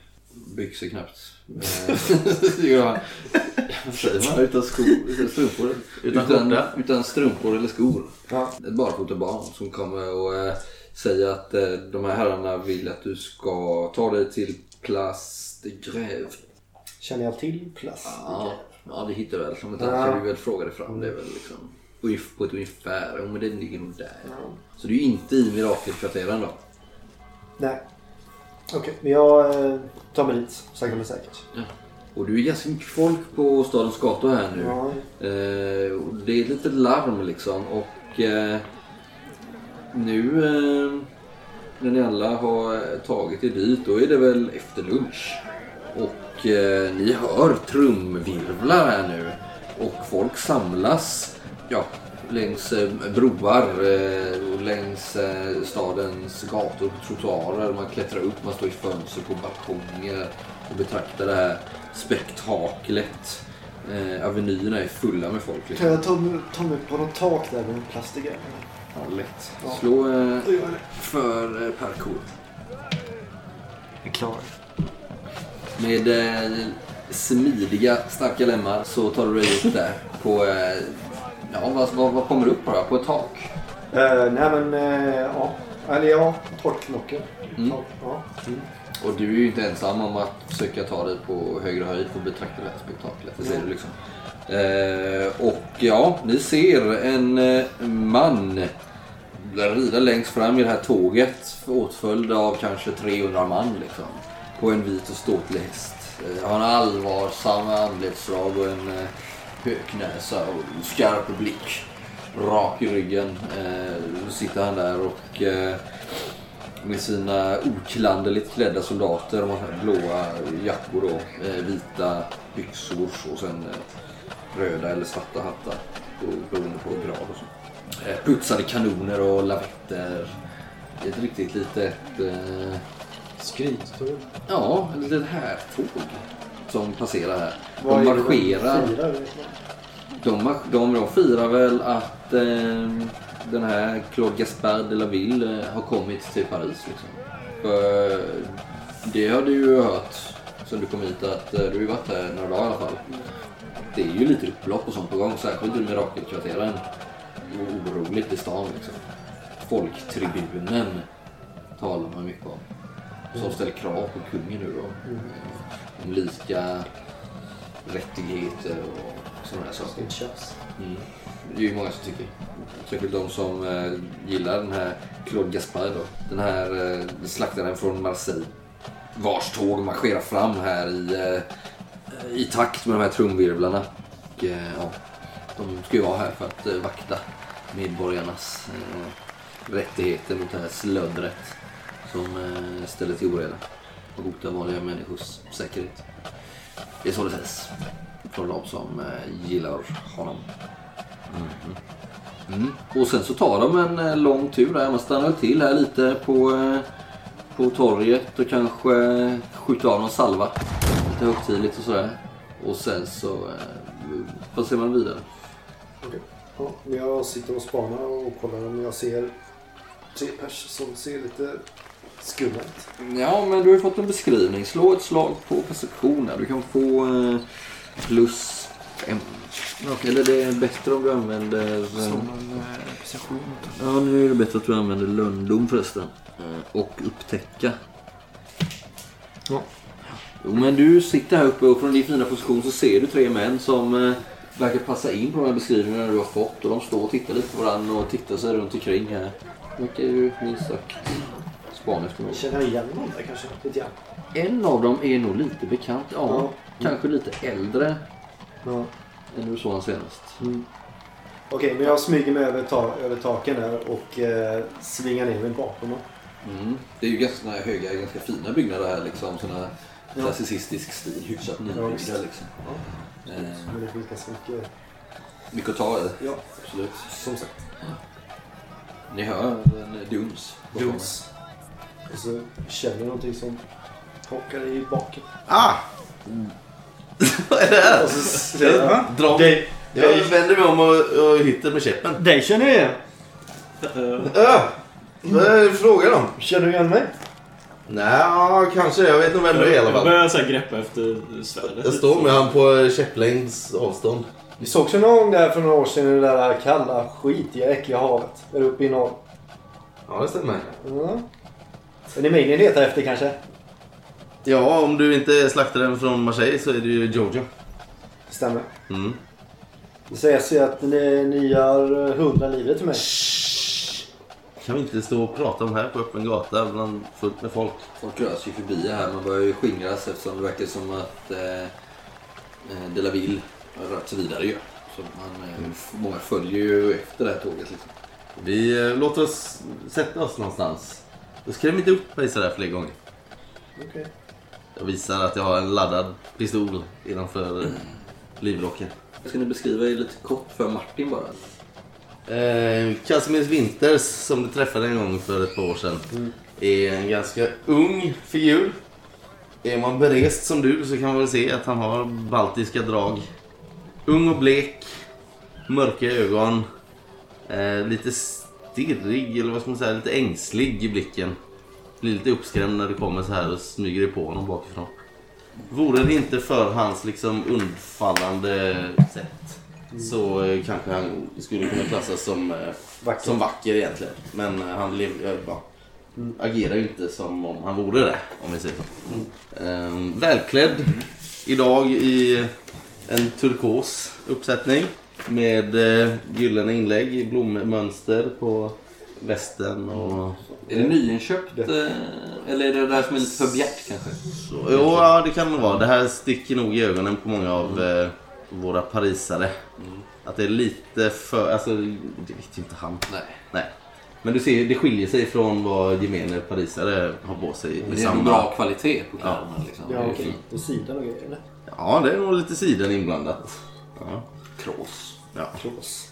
byxor knappt. Eh, ja, vad säger man? Utan skor, utan strumpor. Utan utan, utan strumpor eller skor. Ett barfotabarn som kommer och eh, säger att eh, de här herrarna vill att du ska ta dig till Grève. Känner jag till plast? Ja, ja det hittar väl. Om inte Ja. kan du väl fråga dig fram. Det är väl liksom... ungef- på ett ungefär. Ja, men den ligger nog där. Så du är inte i mirakelkvarteren då? Nej. Okej, men jag eh, tar mig dit sakta men säkert. Och du är ganska mycket folk på stadens gator här nu. Ja, Eh, det är ett litet larm liksom och eh, nu eh, när ni alla har tagit er dit då är det väl efter lunch. Och eh, ni hör trumvirvlar här nu och folk samlas ja, längs eh, broar eh, och längs stadens gator på trottoarer. Man klättrar upp, man står i fönster på balkonger och betraktar det här spektaklet. Eh, avenyerna är fulla med folk. Kan Liksom. jag ta, mig- ta mig på något tak där med en plastigrej? Ja, lätt. Ja. Slå eh, för eh, parkour. Jag är klar. Med eh, smidiga, starka lemmar så tar du dig upp där på... Eh, ja, vad, vad, vad kommer du upp på då? På ett tak? Eh, nej men, eh, ja. Eller ja, torkknockor. Mm. Ja. Mm. Och du är ju inte ensam om att försöka ta dig på högre höjd för att betrakta det här spektaklet. Det ser du liksom. Eh, och ja, ni ser en eh, man rida längst fram i det här tåget åtföljd av kanske 300 man liksom. På en vit och ståtlig häst. Han eh, har en allvarsam anletsdrag och en eh, höknäsa och skarp blick. Rak i ryggen eh, sitter han där och eh, med sina oklanderligt klädda soldater. De har blåa jackor då, eh, vita byxor och sen eh, röda eller svarta hattar. Beroende på grad och så. Eh, putsade kanoner och lavetter. Ett riktigt litet... Eh, Skrivstol. ja, ett litet härtåg som passerar här. Vad De är det marscherar. firar, vet man? De, de, de firar väl att eh, den här Claude Gaspard de la Ville eh, har kommit till Paris. Liksom. För det har du ju hört sen du kom hit att eh, du har ju varit här några dagar i alla fall. Det är ju lite upplopp och sånt på gång, särskilt i Mirakelkvarteren. Och Oroligt i stan liksom. Folktribunen talar man mycket om. Som ställer krav på kungen nu då. Om lika rättigheter och sådana där saker. Mm. Det är ju många som tycker. Särskilt de som eh, gillar den här Claude Gaspard då. Den här eh, slaktaren från Marseille. Vars tåg marscherar fram här i, eh, i takt med de här trumvirvlarna. Och, ja, de ska ju vara här för att vakta medborgarnas rättigheter mot det här slöddret som eh, ställer till oreda och hotar vanliga människors säkerhet. Det är så det sägs från de som eh, gillar honom. Mm. Och sen så tar de en eh, lång tur där. Man stannar till här lite på, på torget och kanske skjuter av någon salva. Lite högtidligt och sådär. Och sen så passerar man vidare. Okej. Ja, jag sitter och spanar och kollar om jag ser tre pers som ser lite skumma ut. Ja, men du har ju fått en beskrivning. Slå ett slag på perception där. Du kan få eh, plus fem. Eller det är bättre om du använder... eh, Som en eh, precision. Ja, nu är det bättre att du använder lönndom förresten. Eh, Och upptäcka. Ja. Jo, men du sitter här uppe och från din fina position så ser du tre män som eh, verkar passa in på de här beskrivningarna du har fått. Och de står och tittar lite på varandra och tittar sig runt omkring här. Verkar ju minst sagt spana efter något. Känner jag igen någon där kanske? Lite grann. En av dem är nog lite bekant. Ja, Ja. kanske lite äldre Ja. än du såg han senast. Okej, men jag smyger mig över, ta över taken där och eh, svingar ner mig bakom dem. Mm. Det är ju ganska höga, ganska fina byggnader här liksom. Såna Ja. klassicistisk stil, hyfsat nybyggda liksom. Eh, Men det finns ganska mycket. mycket att ta i. Ja, Absolut. som sagt. Ni hör en duns. bakom Duns. Och så känner jag någonting som hockar i baken. Ah! Vad är det här? Och så säger jag... Dra. Dig, Jag vänder mig om och, och hittar med käppen. dig känner jag igen. Äh, vad är det frågan om? Känner du igen mig? Nej, kanske. Jag vet nog vem du är i alla Jag fall. börjar så här greppa efter svärdet. Jag står med han på käpplängds avstånd. Vi sågs ju någon gång där för några år sedan i det där kalla, skitiga, äckliga havet. Där uppe i norr. Ja, det stämmer. Ja. Är det mig ni letar efter kanske? Ja, om du inte är slaktaren från Marseille så är det ju Jojo. Stämmer. Mm. Det sägs ju att ni, ni eh, hundra livet till mig. Kan vi inte stå och prata om här på öppen gata bland fullt med folk? Folk rör sig förbi här. Man börjar ju skingras eftersom det verkar som att eh, eh, De La Ville har rört sig vidare ju. Så man, eh, f- många följer ju efter det här tåget liksom. Vi eh, låter oss sätta oss någonstans. Då skräm inte upp mig sådär fler gånger. Okej. Jag visar att jag har en laddad pistol innanför livrocken. Jag ska nu beskriva er lite kort för Martin bara. Eh, Casimirs Winters, som du träffade en gång för ett par år sedan, är en ganska ung figur. Är man berest som du så kan man väl se att han har baltiska drag. Ung och blek, mörka ögon, eh, lite stirrig, eller vad ska man säga, lite ängslig i blicken. Blir lite uppskrämd när du kommer så här och smyger dig på honom bakifrån. Vore det inte för hans liksom undfallande sätt så eh, kanske han skulle kunna klassas som, eh, Vacker. som vacker egentligen. Men eh, han lev, ja, agerar ju inte som om han vore det, om vi säger så. Eh, välklädd idag i en turkos uppsättning med eh, gyllene inlägg i blommönster på västen och Är det nyinköpt eh, eller är det det där som är lite för bjärt kanske? så. Jo, ja det kan det vara. Det här sticker nog i ögonen på många av eh, våra parisare. Att det är lite för, alltså det vet ju inte han. Nej. Nej. Men du ser, det skiljer sig från vad gemene parisare har på sig. Men med det är en samma- bra kvalitet på kläderna liksom. Ja, Det är okej. fint. Det är sidan och grejer eller? Ja, det är nog lite siden inblandat. Ja. Krås. Ja. Krås.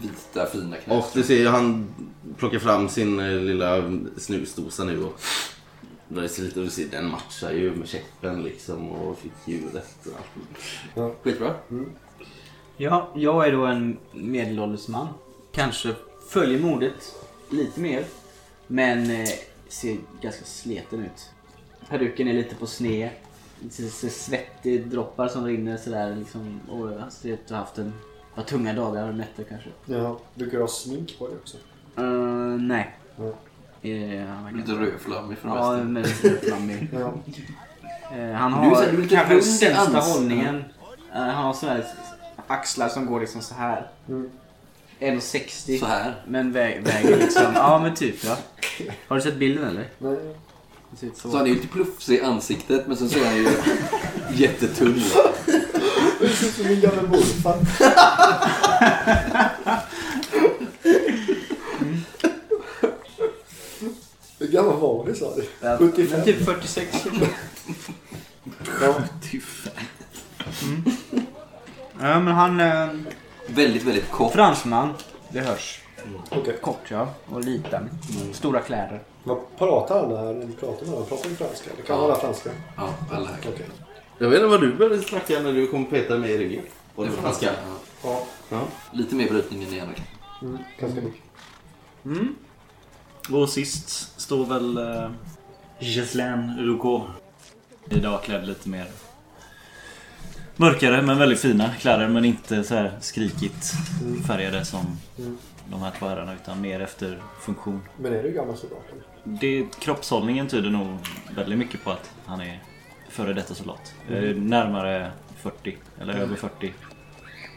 Vita fina Och knäskor. du ser ju han plockar fram sin eh, lilla snusdosa nu och i sig lite och du ser den matchar ju med käppen liksom och fick hjulet. och allt. Skitbra. Ja, jag är då en medelålders man. Kanske följer modet lite mer. Men eh, ser ganska sleten ut. Peruken är lite på sned. Lite så svettig droppar som rinner sådär liksom. Och jag ser ut att ha haft en par tunga dagar och nätter kanske. Ja, brukar du ha smink på dig också? Uh, nej. Han verkar- Lite rödflammig från Ja, västen. men lite flammig. Ja. Eh, Han Du har du är lite kanske den sämsta hållningen. Eh, Han har sådana här axlar som går liksom så här. Mm. 1,60. Så här. Men vä- väger liksom... ja men typ ja. Har du sett bilden eller? Nej. Så han är ju lite plufsig i ansiktet men sen så är han ju jättetunn. Ser ut som min gamla morfar. Hur gammal var du sa du? Ja, 75. Men typ 46. Ja. ja men han... Eh, Väldigt, väldigt kort. fransman. Det hörs. Okej. Kort ja. Och liten. Stora kläder. Vad pratar alla här när ni pratar med varandra? Pratar ni franska? Det kan Ja. vara franska. Ja, alla här. Okej. Jag vet inte vad du började snacka när du kom och petade mig i ryggen. Var det franska? Ja. Ja. Lite mer brytning än det andra. Mm. Ganska mycket. Mm. Och sist står väl uh, Gislaine Roucault. Idag klädd lite mer mörkare men väldigt fina kläder men inte så här skrikigt färgade som Mm. de här två herrarna utan mer efter funktion. Men är du gammal soldat? Det, kroppshållningen tyder nog väldigt mycket på att han är före detta soldat. Eh, Närmare 40 eller över 40.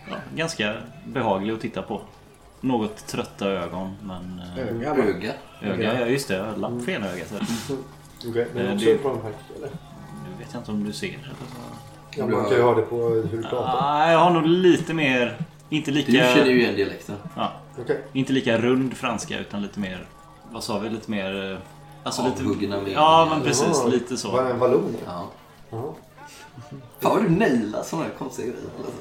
Ja, ganska behaglig att titta på. Något trötta ögon men... eh, Öga va? Öga. Öga, ja just det. Jag lapp för ena ögat. Okej. Men Eh, också det- på här eller? Nu vet jag inte om du ser. eller så. Ja, man kan ju ha det på hur du pratar. Ah, jag har nog lite mer... Inte Du lika... känner ju igen dialekten. Ja, Okej. inte lika rund franska utan lite mer... Vad sa vi? Lite mer... eh, Alltså lite... Avhuggna med- Ja, men precis. Lite Var så. det en vallon? Ja. Jaha. Fan vad du nailar sådana här konstiga grejer. Alltså.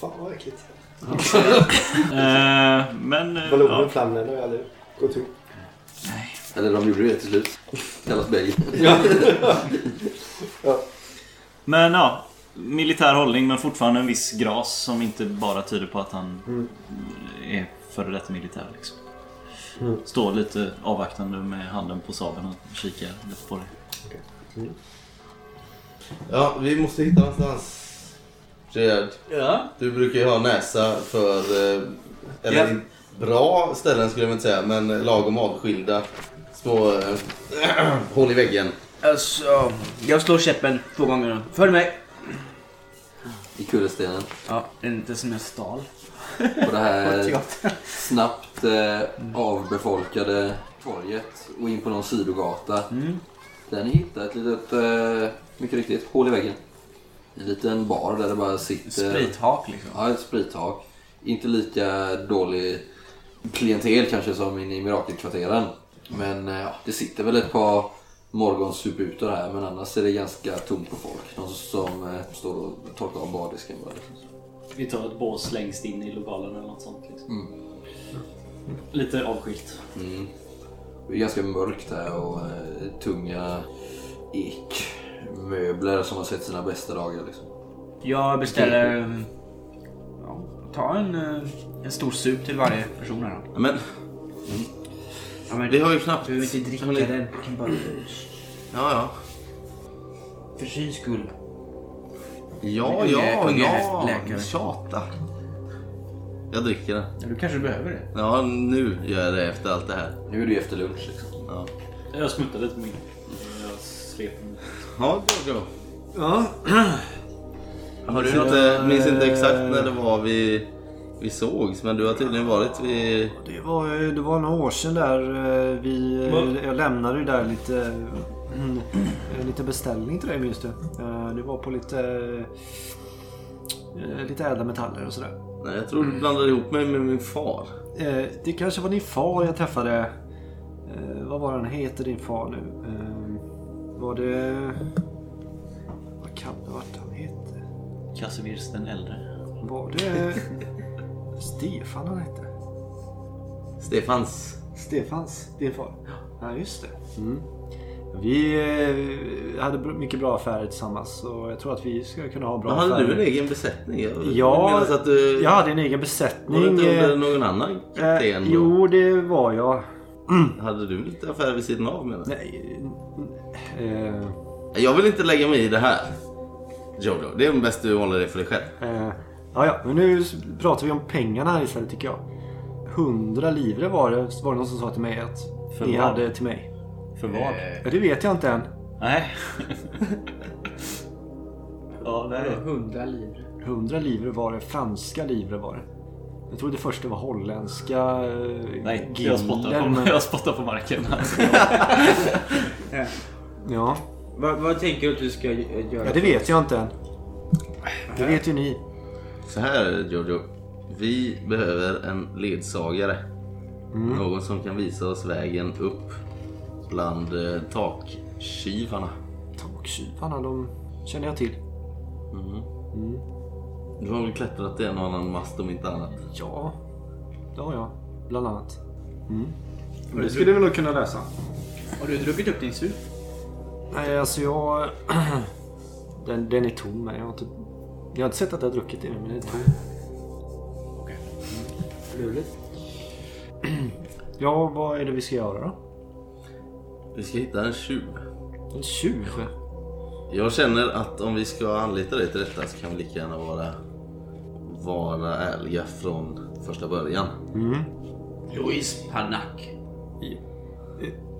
Fan vad äckligt. Eh, men... eh, Ballonen, Ja. flammen har jag aldrig gått ihop. Eller de gjorde det till slut. Kallas Belgien. Men ja. Militär hållning men fortfarande en viss gras som inte bara tyder på att han Mm. är före detta militär. Liksom. Mm. Står lite avvaktande med handen på sabeln och kikar lite på det. Ja, vi måste hitta någonstans. Gerard, Ja. du brukar ju ha näsa för... eh, Eller Ja. bra ställen skulle jag inte säga, men lagom avskilda små eh, hål i väggen. Alltså, jag slår käppen två gånger. Följ mig. i kullerstenen. Ja, det är inte som en stal. På det här snabbt eh, avbefolkade torget och in på någon sidogata. Mm. Där ni hittar ett litet, eh, mycket riktigt, hål i väggen. En liten bar där det bara sitter... Sprithak liksom. Ja, ett sprithak. Inte lika dålig klientel kanske som inne i Mirakelkvarteren. Men eh, ja, det sitter väl ett par morgonsuputer här men annars är det ganska tomt på folk. Någon som eh, står och torkar av bardisken bara. Liksom. Vi tar ett bås längst in i lokalen eller något sånt. Liksom. Mm. Lite avskilt. Mm. Det är ganska mörkt här och eh, tunga ekmöbler som har sett sina bästa dagar. Liksom. Jag beställer... Ja, ta en, eh, en stor sup till varje person här då. Men Ja, men vi har ju knappt... Du behöver inte dricka Hörni. den. Du kan bara... Ja, ja. För syns skull. Ja, ja, ja. läkare. Tjata. Jag dricker den. Ja, du kanske behöver det. Ja, nu gör jag det efter allt det här. Nu är det ju efter lunch liksom. Ja, Jag smuttar lite på min. Jag sveper mig. Ja Jojo. Ja. Har du inte, minns inte exakt när det var vi, vi sågs, men du har tydligen varit vid... Det var, det var några år sedan där eh, vi, eh, jag lämnade ju där lite, liten beställning till dig minns du. Eh, Det var på lite, eh, lite ädla metaller och sådär. Nej, jag tror du blandade ihop mig med min far. Eh, Det kanske var din far jag träffade. Eh, Vad var han heter din far nu? Eh, Var det... Vad kan det varit han hette? Kassivirs den äldre. Var det Stefan han hette? Stefans. Stefans, din far? Ja, just det. Mm. Vi eh, hade mycket bra affärer tillsammans och jag tror att vi ska kunna ha bra Men hade affärer. du en egen besättning? Jag Ja, att du... jag hade en egen Var besättning. du inte under eh, någon annan eh, kapten? då? jo, det var jag. Hade du lite affärer vid sidan av menar? Nej. Eh, Jag vill inte lägga mig i det här. Jojo, det är bäst du håller det för dig själv. eh, ja, ja, men nu pratar vi om pengarna här istället tycker jag. 100 livre var det, var det någon som sa till mig att För ni vad? hade till mig. För vad? Ja, det vet jag inte än. Nej. ja, nej. 100 livre. 100 livre var det, franska livre var det. Jag tror det första var holländska eh, Nej, giller, jag spottar, på, men- jag spottar på marken. Ja. Vad, vad tänker du att du ska göra? ja, det vet jag inte än. Det vet ju ni. Så här Jojo. Vi behöver en ledsagare. Någon som kan visa oss vägen upp bland eh, takkyvarna. Taktjuvarna, de känner jag till. Du har väl klättrat i en och annan mast om inte annat. Ja, det har jag. Bland annat. Mm. Det skulle vi nog kunna lösa. Har du druckit upp din sup? Nej, alltså jag... den, den är tom, jag har inte... Jag har inte sett att jag har druckit i den, men den är tom. Okej. Lurigt. Ja, vad är det vi ska göra då? Vi ska hitta en tjuv. En tjuv? Jag känner att om vi ska anlita dig till detta så kan vi lika gärna vara, vara ärliga från första början. Louise Panak.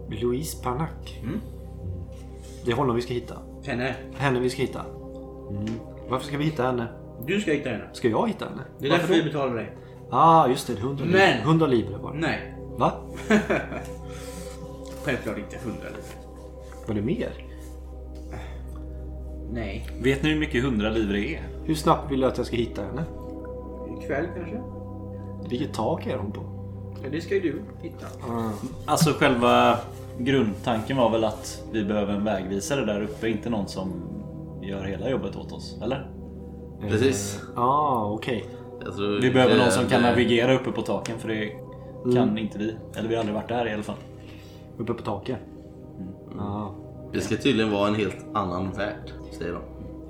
Louise Panak. Det är honom vi ska hitta. Henne. Henne vi ska hitta. Mm. Varför ska vi hitta henne? Du ska hitta henne. Ska jag hitta henne? Det är därför vi betalar dig. Ah, just det. 100 Men- livre. 100 livre var det. Nej. Va? Självklart inte 100 livre. Var det mer? Nej. Vet ni hur mycket 100 livre är? Hur snabbt vill du att jag ska hitta henne? Ikväll kanske? Vilket tak är hon på? Ja, det ska ju du hitta. Alltså själva grundtanken var väl att vi behöver en vägvisare där uppe, inte någon som gör hela jobbet åt oss, eller? Precis. Ja, ah, okej. Jag tror Vi behöver det- någon som kan det- navigera uppe på taken för det kan inte vi. Eller vi har aldrig varit där i alla fall. Uppe på taket. Ja. Det ska tydligen vara en helt annan värld, säger de.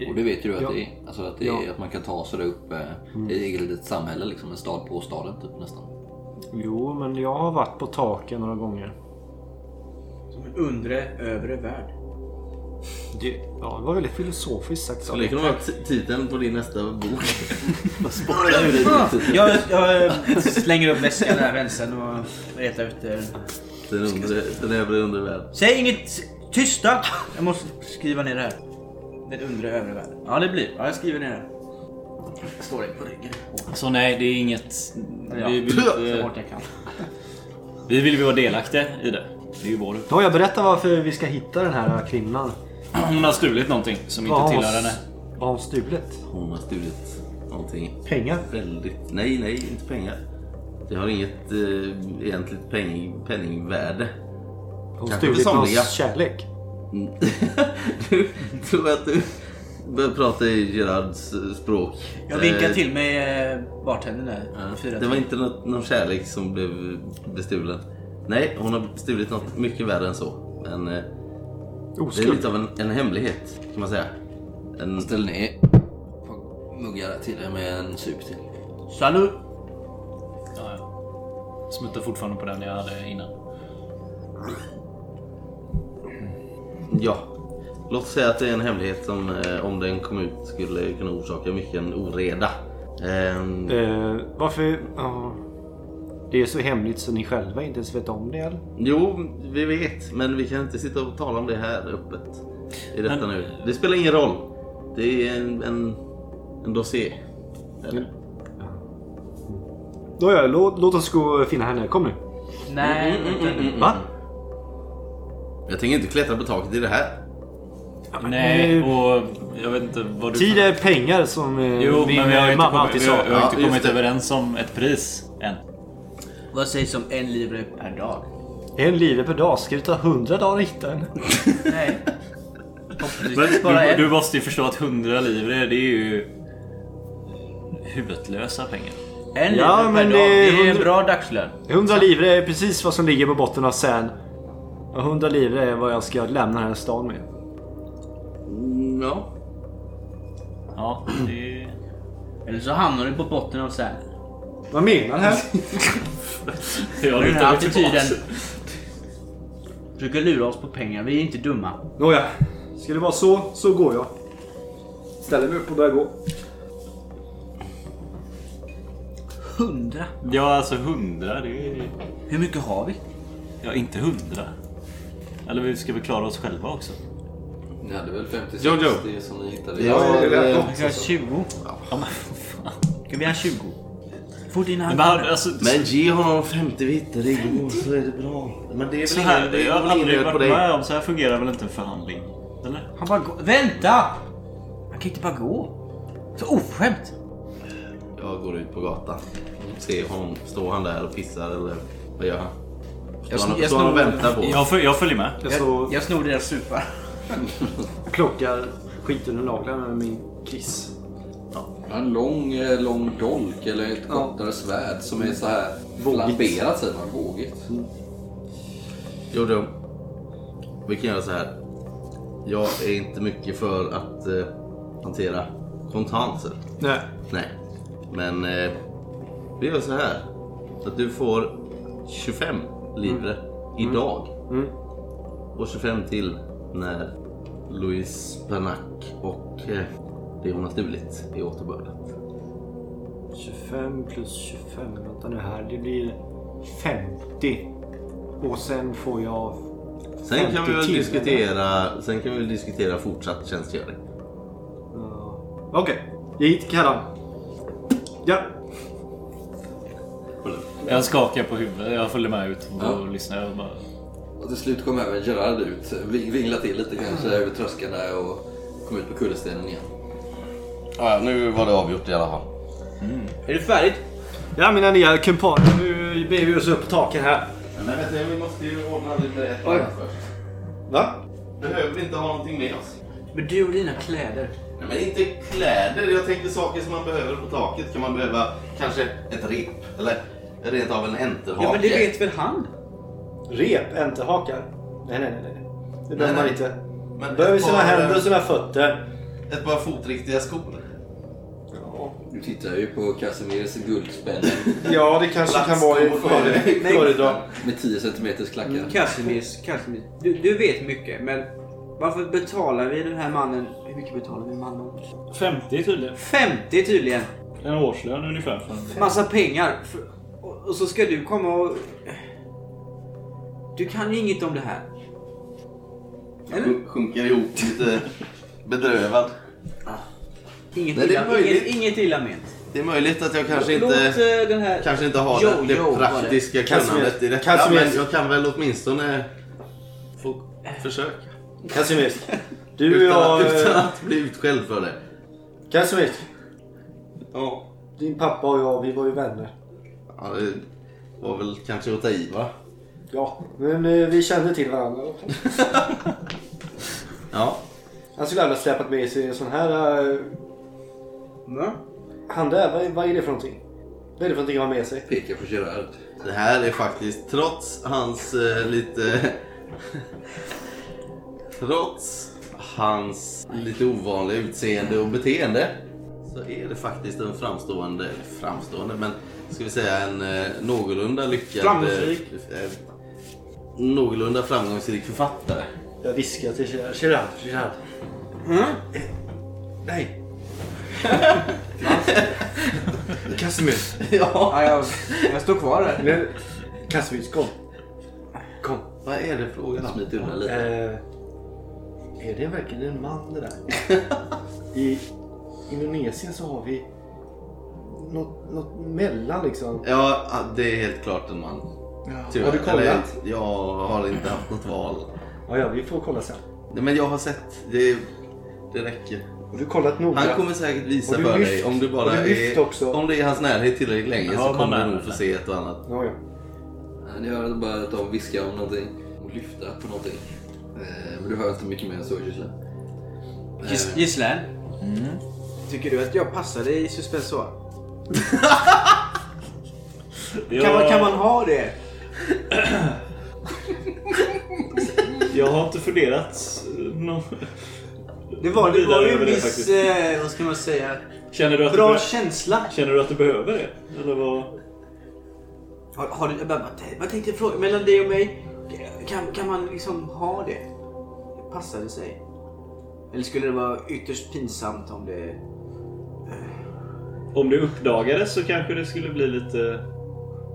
Och det vet ju du att Ja. det är. Alltså att, det är Ja. att man kan ta sig där uppe. Det är ett eget litet samhälle liksom. En stad på staden typ nästan. Jo, men jag har varit på taken några gånger. Som en undre, övre värld. Det, ja, det var väldigt filosofiskt sagt. Skulle det kunna vara titeln på din nästa bok? Jag, jag eh, slänger upp väskan där vänstern och letar efter... Den, undre, den övre undervärlden. Säg inget! Tysta! Jag måste skriva ner det här. Den undre, övre världen. Ja, det blir. Ja, jag skriver ner det. Slå dig på ryggen. Så nej, det är inget... Ja. Vi vill, Så hårt jag kan. vi vill vara delaktiga i det. Det är ju vår Då har jag berättat varför vi ska hitta den här kvinnan. Hon har stulit någonting som Vad har inte hon- tillhör henne. Vad har hon stulit? Hon har stulit någonting Pengar? väldigt... Nej, nej, inte pengar. Det har inget eh, egentligt penning, penningvärde. Hon Kanske stulit för någons kärlek? Mm. du tror att du börjar prata i Gerards eh, språk. Jag vinkar Eh, till med eh, bartendern där. Fyra Det var till. inte något, någon kärlek som blev bestulen. Nej, hon har stulit något mycket värre än så. Men eh, det är Oskuld? lite av en, en hemlighet kan man säga. En, Ställ ner muggar till dig med en sup till. Salut! Ja, ja. Smuttar fortfarande på den jag hade innan. ja, låt säga att det är en hemlighet som eh, om den kom ut skulle kunna orsaka mycket en oreda. Ehm, Eh, varför... ja. Det är så hemligt så ni själva inte ens vet om det eller? Jo, vi vet, men vi kan inte sitta och tala om det här öppet. I detta Men- nu. Det spelar ingen roll. Det är en, en, en dossier. Eller? Nåja, låt, låt oss gå och finna henne. Kom nu. Nej, Mm, vänta nu. Va? Jag tänker inte klättra på taket i det här. Nej, och jag vet inte vad du... Tid är pengar som eh, Jo, min men vi har inte mamma kommit, alltid vi har, sa. vi har inte kommit överens om ett pris än. Vad sägs om en livre per dag? En livre per dag. Ska det ta hundra dagar att hitta en? Nej. Men du, du måste ju förstå att 100 livre, det är ju huvutlösa pengar. En livre Ja, per men dag. det är Det är en hundra- bra dagslön. 100 livre är precis vad som ligger på botten av Sän. Och 100 livre är vad jag ska lämna den här stan med. Mm, ja. Ja, det... Eller så hamnar du på botten av Sälen. Vad menar du här? Jag Och den här mig attityden försöker lura oss på pengar. Vi är inte dumma. Nåja, ska det vara så, så går jag. Ställer mig upp och börjar gå. Hundra? Ja, alltså 100, det är... Hur mycket har vi? Ja, inte 100. Eller vi ska väl klara oss själva också? Ni hade väl 50 Jojo. 60 som ni hittade? Ja, det är det- rätt. Vi ska ha 20. Ja, men fan. Ska vi ha 20? Fort in Men han, alltså, Men ge honom 50 vi hittade igår så är det bra. Men det är så här, ingen, det jag har aldrig varit dig. med om så här fungerar väl inte en förhandling? Eller? Han bara gå. Vänta! Han kan inte bara gå. Så oförskämt. Jag går ut på gatan. Ser honom. Står han där och pissar eller vad gör han? Jag Står han, sn- jag står han och väntar på? Jag, jag följer med. Jag så Jag snor deras supar. plockar skiten ur naglarna med min kiss. En lång, eh, lång dolk eller ett Ja. kortare svärd som är så här flamberat säger man. Vågigt. Jo, då. Vi kan göra så här. Jag är inte mycket för att eh, hantera kontanter. Nej. Nej. Men eh, vi gör så här. Att du får 25 livre idag. Mm. Och 25 till när Louise Bernac och eh, det hon har stulit är återbördat. 25 plus 25. Vänta nu här. Det blir 50. Och sen får jag... Sen kan 50 vi väl till, diskutera, sen kan vi väl diskutera fortsatt tjänstgöring. Ja. Okej. Jag hit Karan. Ja. Jag skakar på huvudet. Jag följer med ut och Ja. lyssnar. Och bara... Och till slut kom även Gerard ut. Ving- Vinglade till lite kanske över tröskeln där och kom ut på kullerstenen igen. Ja, nu var det avgjort i alla fall. Är det färdigt? Ja mina nya kumpaner. Nu beger vi oss upp på taken här. Men vet du, vi måste ju ordna lite ett Oj. annat först. Va? Behöver vi inte ha någonting med oss? Men du och dina kläder. Nej, men inte kläder. Jag tänkte saker som man behöver på taket. Kan man behöva kanske ett rep? Eller rent av en enterhake? Ja men det vet väl han? Rep, enterhakar. Nej, nej, nej. nej. Det behöver man nej. inte. Men Behöver ett sina par- händer och sina fötter. Ett par fotriktiga skor. Tittar ju på Casimirs guldspänn ja det kanske kan vara i Plastskor. före- föredra. med 10 cm klackar. Casimirs, Casimir. Du, du vet mycket men varför betalar vi den här mannen? Hur mycket betalar vi mannen? 50 tydligen. 50 tydligen. En årslön ungefär. För en... Massa pengar. Och, så ska du komma och... Du kan ju inget om det här. Eller? Sjun- Sjunker ihop lite bedrövad. Inget, Nej, det är illa, möjligt. inget, inget illa ment. Det är möjligt att jag kanske Låt inte, eh, den här... kanske inte har Jo, det, jo, det var praktiska Casimir. kunnandet i detta. Casimir. Men jag kan väl åtminstone få försöka. Casimir. Du och Utan, jag... att, utan eh, att bli utskälld för det. Casimir. Ja. Din pappa och jag, vi var ju vänner. ja, det var väl kanske att ta i va? Ja, men eh, vi kände till varandra. Ja. Han skulle aldrig släpat med sig en sån här... Va? Han där, vad, vad är det för någonting? Vad är det för någonting han har med sig? Pekar på Gerard. Det här är faktiskt, trots hans eh, lite... trots hans lite ovanliga utseende och beteende. Så är det faktiskt en framstående, framstående, men ska vi säga en eh, någorlunda lyckad... Framgångsrik. Eh, eh, någorlunda framgångsrik författare. Jag viskar till Gerard. Gerard, Gerard. Eh, Nej. Casimir. ja. Ja, jag, jag står kvar där. Men, Casimir, kom. Kom. Vad är det frågan om? Smit undan lite. Eh, är det verkligen en man det där? I Indonesien så har vi något, något mellan liksom. Ja, det är helt klart en man. Tyvärr. Har du kollat? Eller, jag har inte haft något val. Ja, ja, vi får kolla sen. Nej, men jag har sett. Det, det räcker. Har du kollat noga? Han kommer säkert visa för lyft? dig om du bara du är, också? om det är i hans närhet tillräckligt länge Ja, så kommer du nog få se ett och annat. Ja, ja. Ni hör bara att de viskar om någonting och lyfta på någonting. Eh, Men du hör inte mycket mer än så Gisela. Gis- Gisslän. Tycker du att jag passade i suspensoar? Jag, Kan, man, kan man ha det? jag har inte funderat. eh, Nå... Det var, det var ju en viss, eh, vad ska man säga, Känner du att bra du, känsla. känner du att du behöver det? Eller vad? Har, har du, jag vad tänkte jag fråga, mellan dig och mig, kan, kan man liksom ha det? Passar det sig? Eller skulle det vara ytterst pinsamt om det... Om det uppdagades så kanske det skulle bli lite...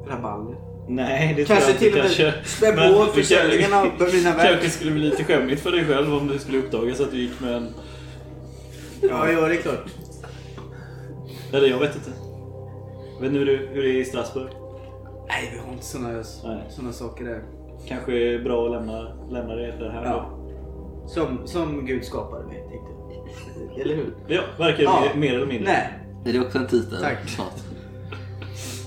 Rabalder? Nej, det Kanske tror jag inte. till och med spä på försäljningen av mina verk. kanske skulle bli lite skämmigt för dig själv om det skulle uppdagas att du gick med en... Ja, ja, det är klart. Eller jag vet inte. Vet ni hur det, är i Strasbourg? Nej, vi har inte såna, Nej. såna saker där. Kanske är bra att lämna, lämna det där här Ja. Som, som Gud skapade mig, tänkte jag. Eller hur? Ja, verkar Ja. mer, mer eller mindre. Nej. Är det också en titel? Tack. Snart.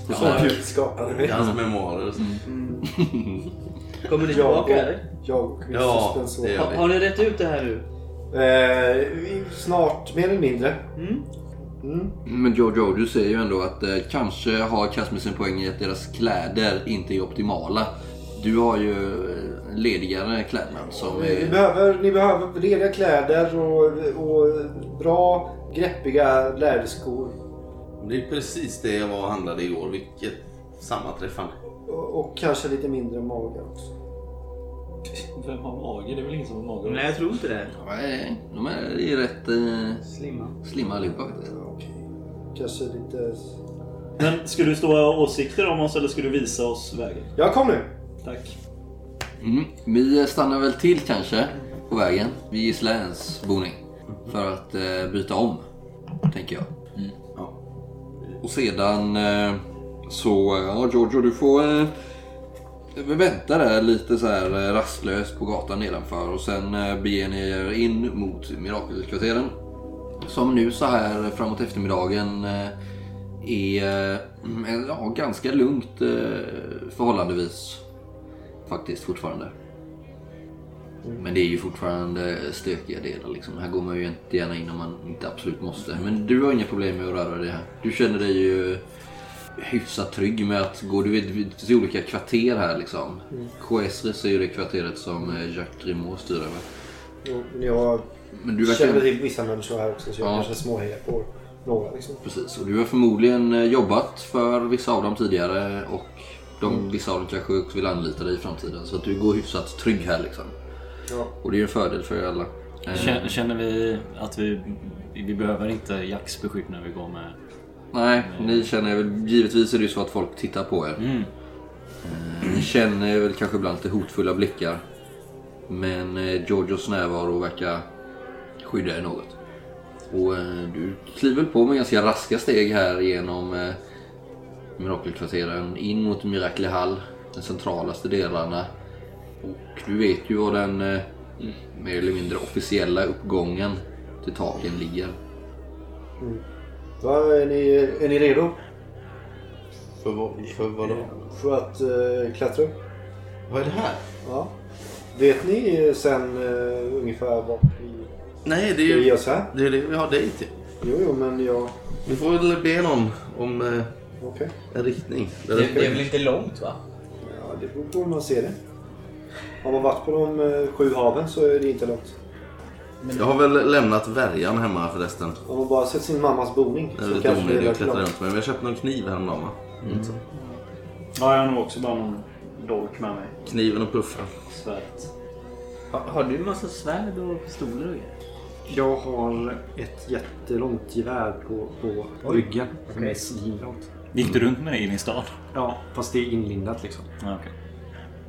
Som Gud skapade I mig. hans memoarer och så. Kommer ni Jag tillbaka och, eller? jag och min Ja, gör Har, vi. har ni rätt ut det här nu? Eh, snart, mer eller mindre. Mm. Mm. Men Jojo, du säger ju ändå att eh, kanske har Casmus en poäng i att deras kläder inte är optimala. Du har ju eh, ledigare klädnad som Ni, är... behöver, ni behöver lediga kläder och, och bra greppiga läderskor. Det är precis det jag var och handlade igår. Vilket sammanträffande. Och, och kanske lite mindre mage också. Vem har mage? Det är väl ingen som har mage? Nej, jag tror inte det. Nej, de är i rätt eh, Slimma. slimma allihopa faktiskt. Ja, Okej. Kanske lite... Men ska du stå och ha åsikter om oss eller ska du visa oss vägen? Ja, kom nu! Tack. Mm. Vi stannar väl till kanske på vägen vid Gisläns boning. För att eh, byta om, tänker jag. Och sedan eh, så, ja Giorgio du får eh, vänta där lite så här eh, rastlöst på gatan nedanför och sen eh, beger ni er in mot Mirakelkvarteren. Som nu så här framåt eftermiddagen eh, är eh, ja, ganska lugnt eh, förhållandevis. Faktiskt fortfarande. Men det är ju fortfarande stökiga delar liksom. Här går man ju inte gärna in om man inte absolut måste. Men du har inga problem med att röra dig här. Du känner dig ju hyfsat trygg med att gå. Du vet, finns olika kvarter här liksom. Coesres är ju det kvarteret som eh, Jacques Grimaud styr över. Och jag Men du känner verkar... till vissa människor här också så jag Ja. kanske småhejar på några liksom. Precis, och du har förmodligen eh, jobbat för vissa av dem tidigare och de, vissa av dem kanske också vill anlita dig i framtiden. Så att du går hyfsat trygg här liksom. Ja. Och det är ju en fördel för er alla. Eh, Känner, känner vi att vi, vi behöver inte Jacks beskydd när vi går med? Nej, ni känner väl givetvis är det ju så att folk tittar på er. Mm. Eh, Ni känner väl kanske ibland lite hotfulla blickar. Men eh, Georgios närvaro verkar skydda er något. Och du kliver på med ganska raska steg här genom mirakelkvarteren in mot Miracle Hall, de centralaste delarna. Och du vet ju var den eh, mer eller mindre officiella uppgången till taken ligger. Va, är, ni, är ni redo För, vad, för vadå? för att uh, klättra upp? Vad är det här? Ja. Vet ni eh, sen uh, ungefär vart vi Nej, det är ju oss här? det, är det vi har dig till. Jo, jo, men jag... Vi får väl be någon om eh, Okej. en riktning. Det, det är väl inte långt va? Ja, det beror på hur man ser det. Har man varit på de eh, sju haven så är det inte långt. Jag har väl lämnat värjan hemma förresten. Om man bara sett sin mammas boning Det är så lite kanske det är onödigt att rätt klättra runt med. Men jag köpte någon kniv häromdagen va? Så. Ja, jag har nog också bara någon dolk med mig. Kniven och puffen. Svärd. Har, har du massa svärd och pistoler och grejer? Jag har ett jättelångt gevär på, på ryggen. Som är svinlångt. Gick du runt med det in i stan? Ja, fast det är inlindat liksom. Ja, okej.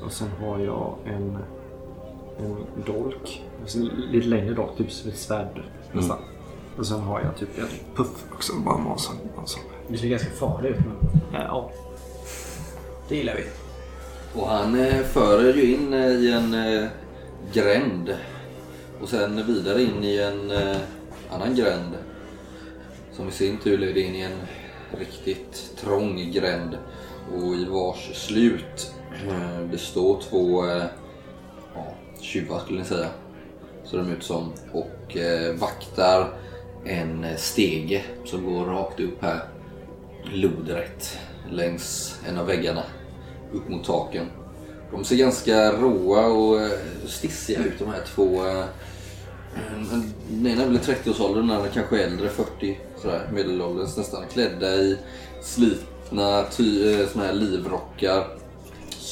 Och sen har jag en, en dolk. Alltså, lite längre dolk, typ som ett svärd nästan. Och sen har jag typ en puff också. Bara en sån. en sån. Du ser ganska farlig ut men Ja, det gillar vi. Och han eh, för ju in eh, i en eh, gränd. Och sen vidare in i en eh, annan gränd. Som i sin tur leder in i en riktigt trång gränd. Och i vars slut Eh, det står två eh, ja, tjuvar skulle ni säga. Ser de ut som. Och eh, vaktar en stege som går rakt upp här. Lodrätt längs en av väggarna upp mot taken. De ser ganska råa och eh, stissiga ut de här två. Eh, den ena är väl i 30-årsåldern, den andra kanske äldre, 40 sådär, medelålders nästan. Klädda i slitna ty, såna här livrockar.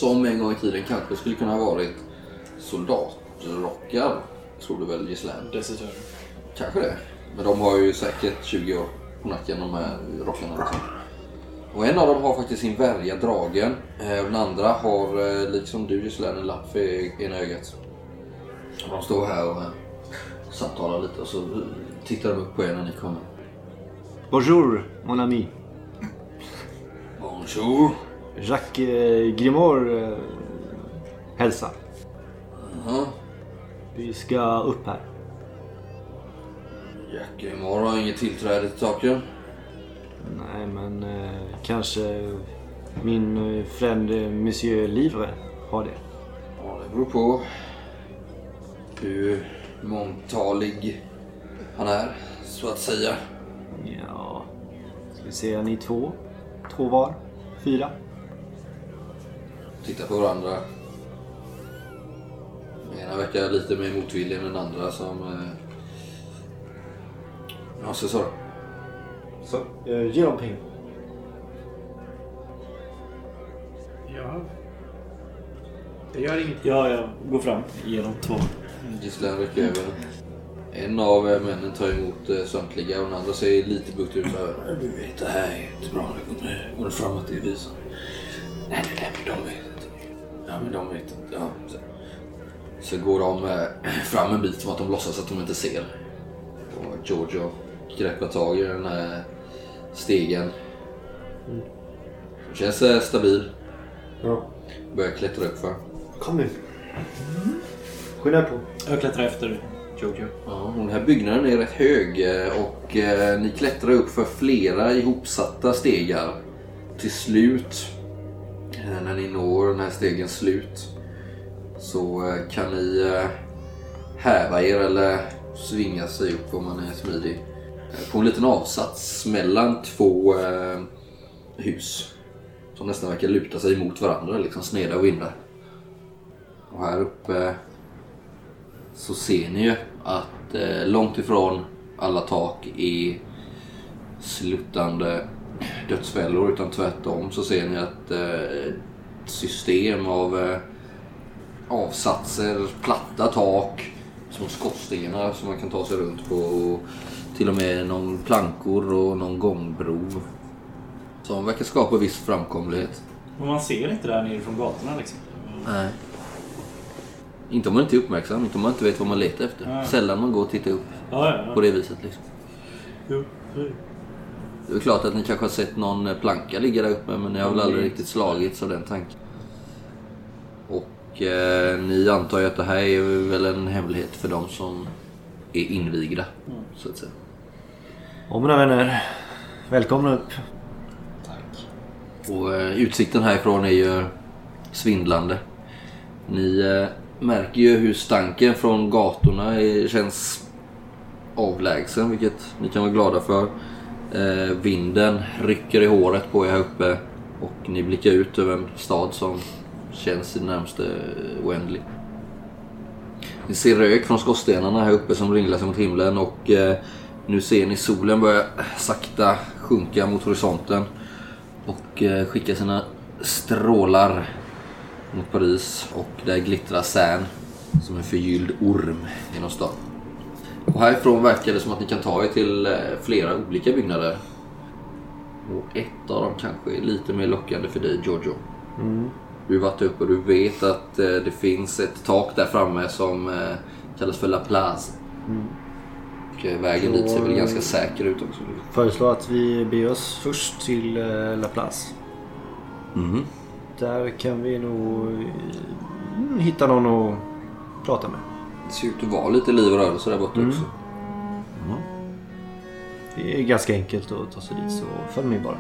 Som en gång i tiden kanske skulle kunna ha varit soldatrockar. Tror du väl Gislaine? Desertörer. Kanske det. Men de har ju säkert 20 år på nacken de här rockarna. Liksom. Och en av dem har faktiskt sin värja dragen. Eh, Den andra har, eh, liksom du Gislaine, en lapp för ena ögat. Och de står här och eh, samtalar lite och så tittar de upp på er när ni kommer. Bonjour, mon ami. Bonjour! Jacques eh, Grimaud eh, hälsar. Ja, Vi ska upp här. Jack imorgon har inget tillträde till taken. Nej, men eh, kanske min eh, fränd eh, Monsieur Livre har det. Ja, det beror på hur mångtalig han är, så att säga. Ja, ska vi säga ni två? Två var? Fyra? Tittar på varandra. Den ena verkar lite mer motvillig än den andra som... Eh... Ja, så sa du. Så, eh, ge dem pengar. Ja. Det gör inget. Ja, jag går fram. Ger dem två. Gislan räcker över. En av eh, männen tar emot eh, samtliga och den andra säger lite bukt ut. Du vet, det här är inte bra. Går- Går det fram att det är vi som... Nej, det är de vet. Ja, men de vet inte. Ja, så. så går de eh, fram en bit som att de låtsas att de inte ser. Och Giorgio greppar tag i den här stegen. Känns eh, stabil. Ja. Börjar klättra upp för. Kom nu. Skynda på. Jag klättrar efter Jojo. Ja, den här byggnaden är rätt hög eh, och eh, ni klättrar upp för flera ihopsatta stegar. Till slut, när ni når den här stegens slut, så eh, kan ni eh, häva er eller svinga sig upp om man är smidig. Eh, på en liten avsats mellan två hus. Som nästan verkar luta sig mot varandra, liksom sneda vindar. Och här uppe så ser ni ju att långt ifrån alla tak är sluttande dödsfällor utan tvärtom så ser ni att eh, ett system av eh, avsatser, platta tak, små skorstenar som man kan ta sig runt på och till och med någon plankor och någon gångbro som verkar skapa viss framkomlighet. Men man ser inte där nere från gatorna liksom. Nej. Inte om man inte är uppmärksam, inte om man inte vet vad man letar efter. Nej. Sällan man går och tittar upp Ja, ja, på ja. det viset. Liksom. Det är klart att ni kanske har sett någon planka ligga där uppe men ni har väl aldrig riktigt slagits av den tanken. Och eh, ni antar ju att det här är väl en hemlighet för de som är invigda. Så att säga. Och mina vänner, välkomna upp. Och eh, utsikten härifrån är ju svindlande. Ni eh, märker ju hur stanken från gatorna är, känns avlägsen, vilket ni kan vara glada för. Eh, vinden rycker i håret på er här uppe och ni blickar ut över en stad som känns i det närmaste oändlig. Ni ser rök från skorstenarna här uppe som ringlar sig mot himlen och eh, nu ser ni solen börja sakta sjunka mot horisonten och eh, skicka sina strålar mot Paris och där glittrar Seine som en förgylld orm genom stan. Och härifrån verkar det som att ni kan ta er till eh, flera olika byggnader. Och ett av dem kanske är lite mer lockande för dig Giorgio. Du har varit uppe och du vet att eh, det finns ett tak där framme som eh, kallas för La Place. Och eh, vägen dit ser väl ganska säker ut också. Föreslår att vi beger oss först till La Place. Mhm. Där kan vi nog hitta någon att prata med. Det ser ut att vara lite liv och rörelse där borta också. Det är ganska enkelt att ta sig dit så följ med bara.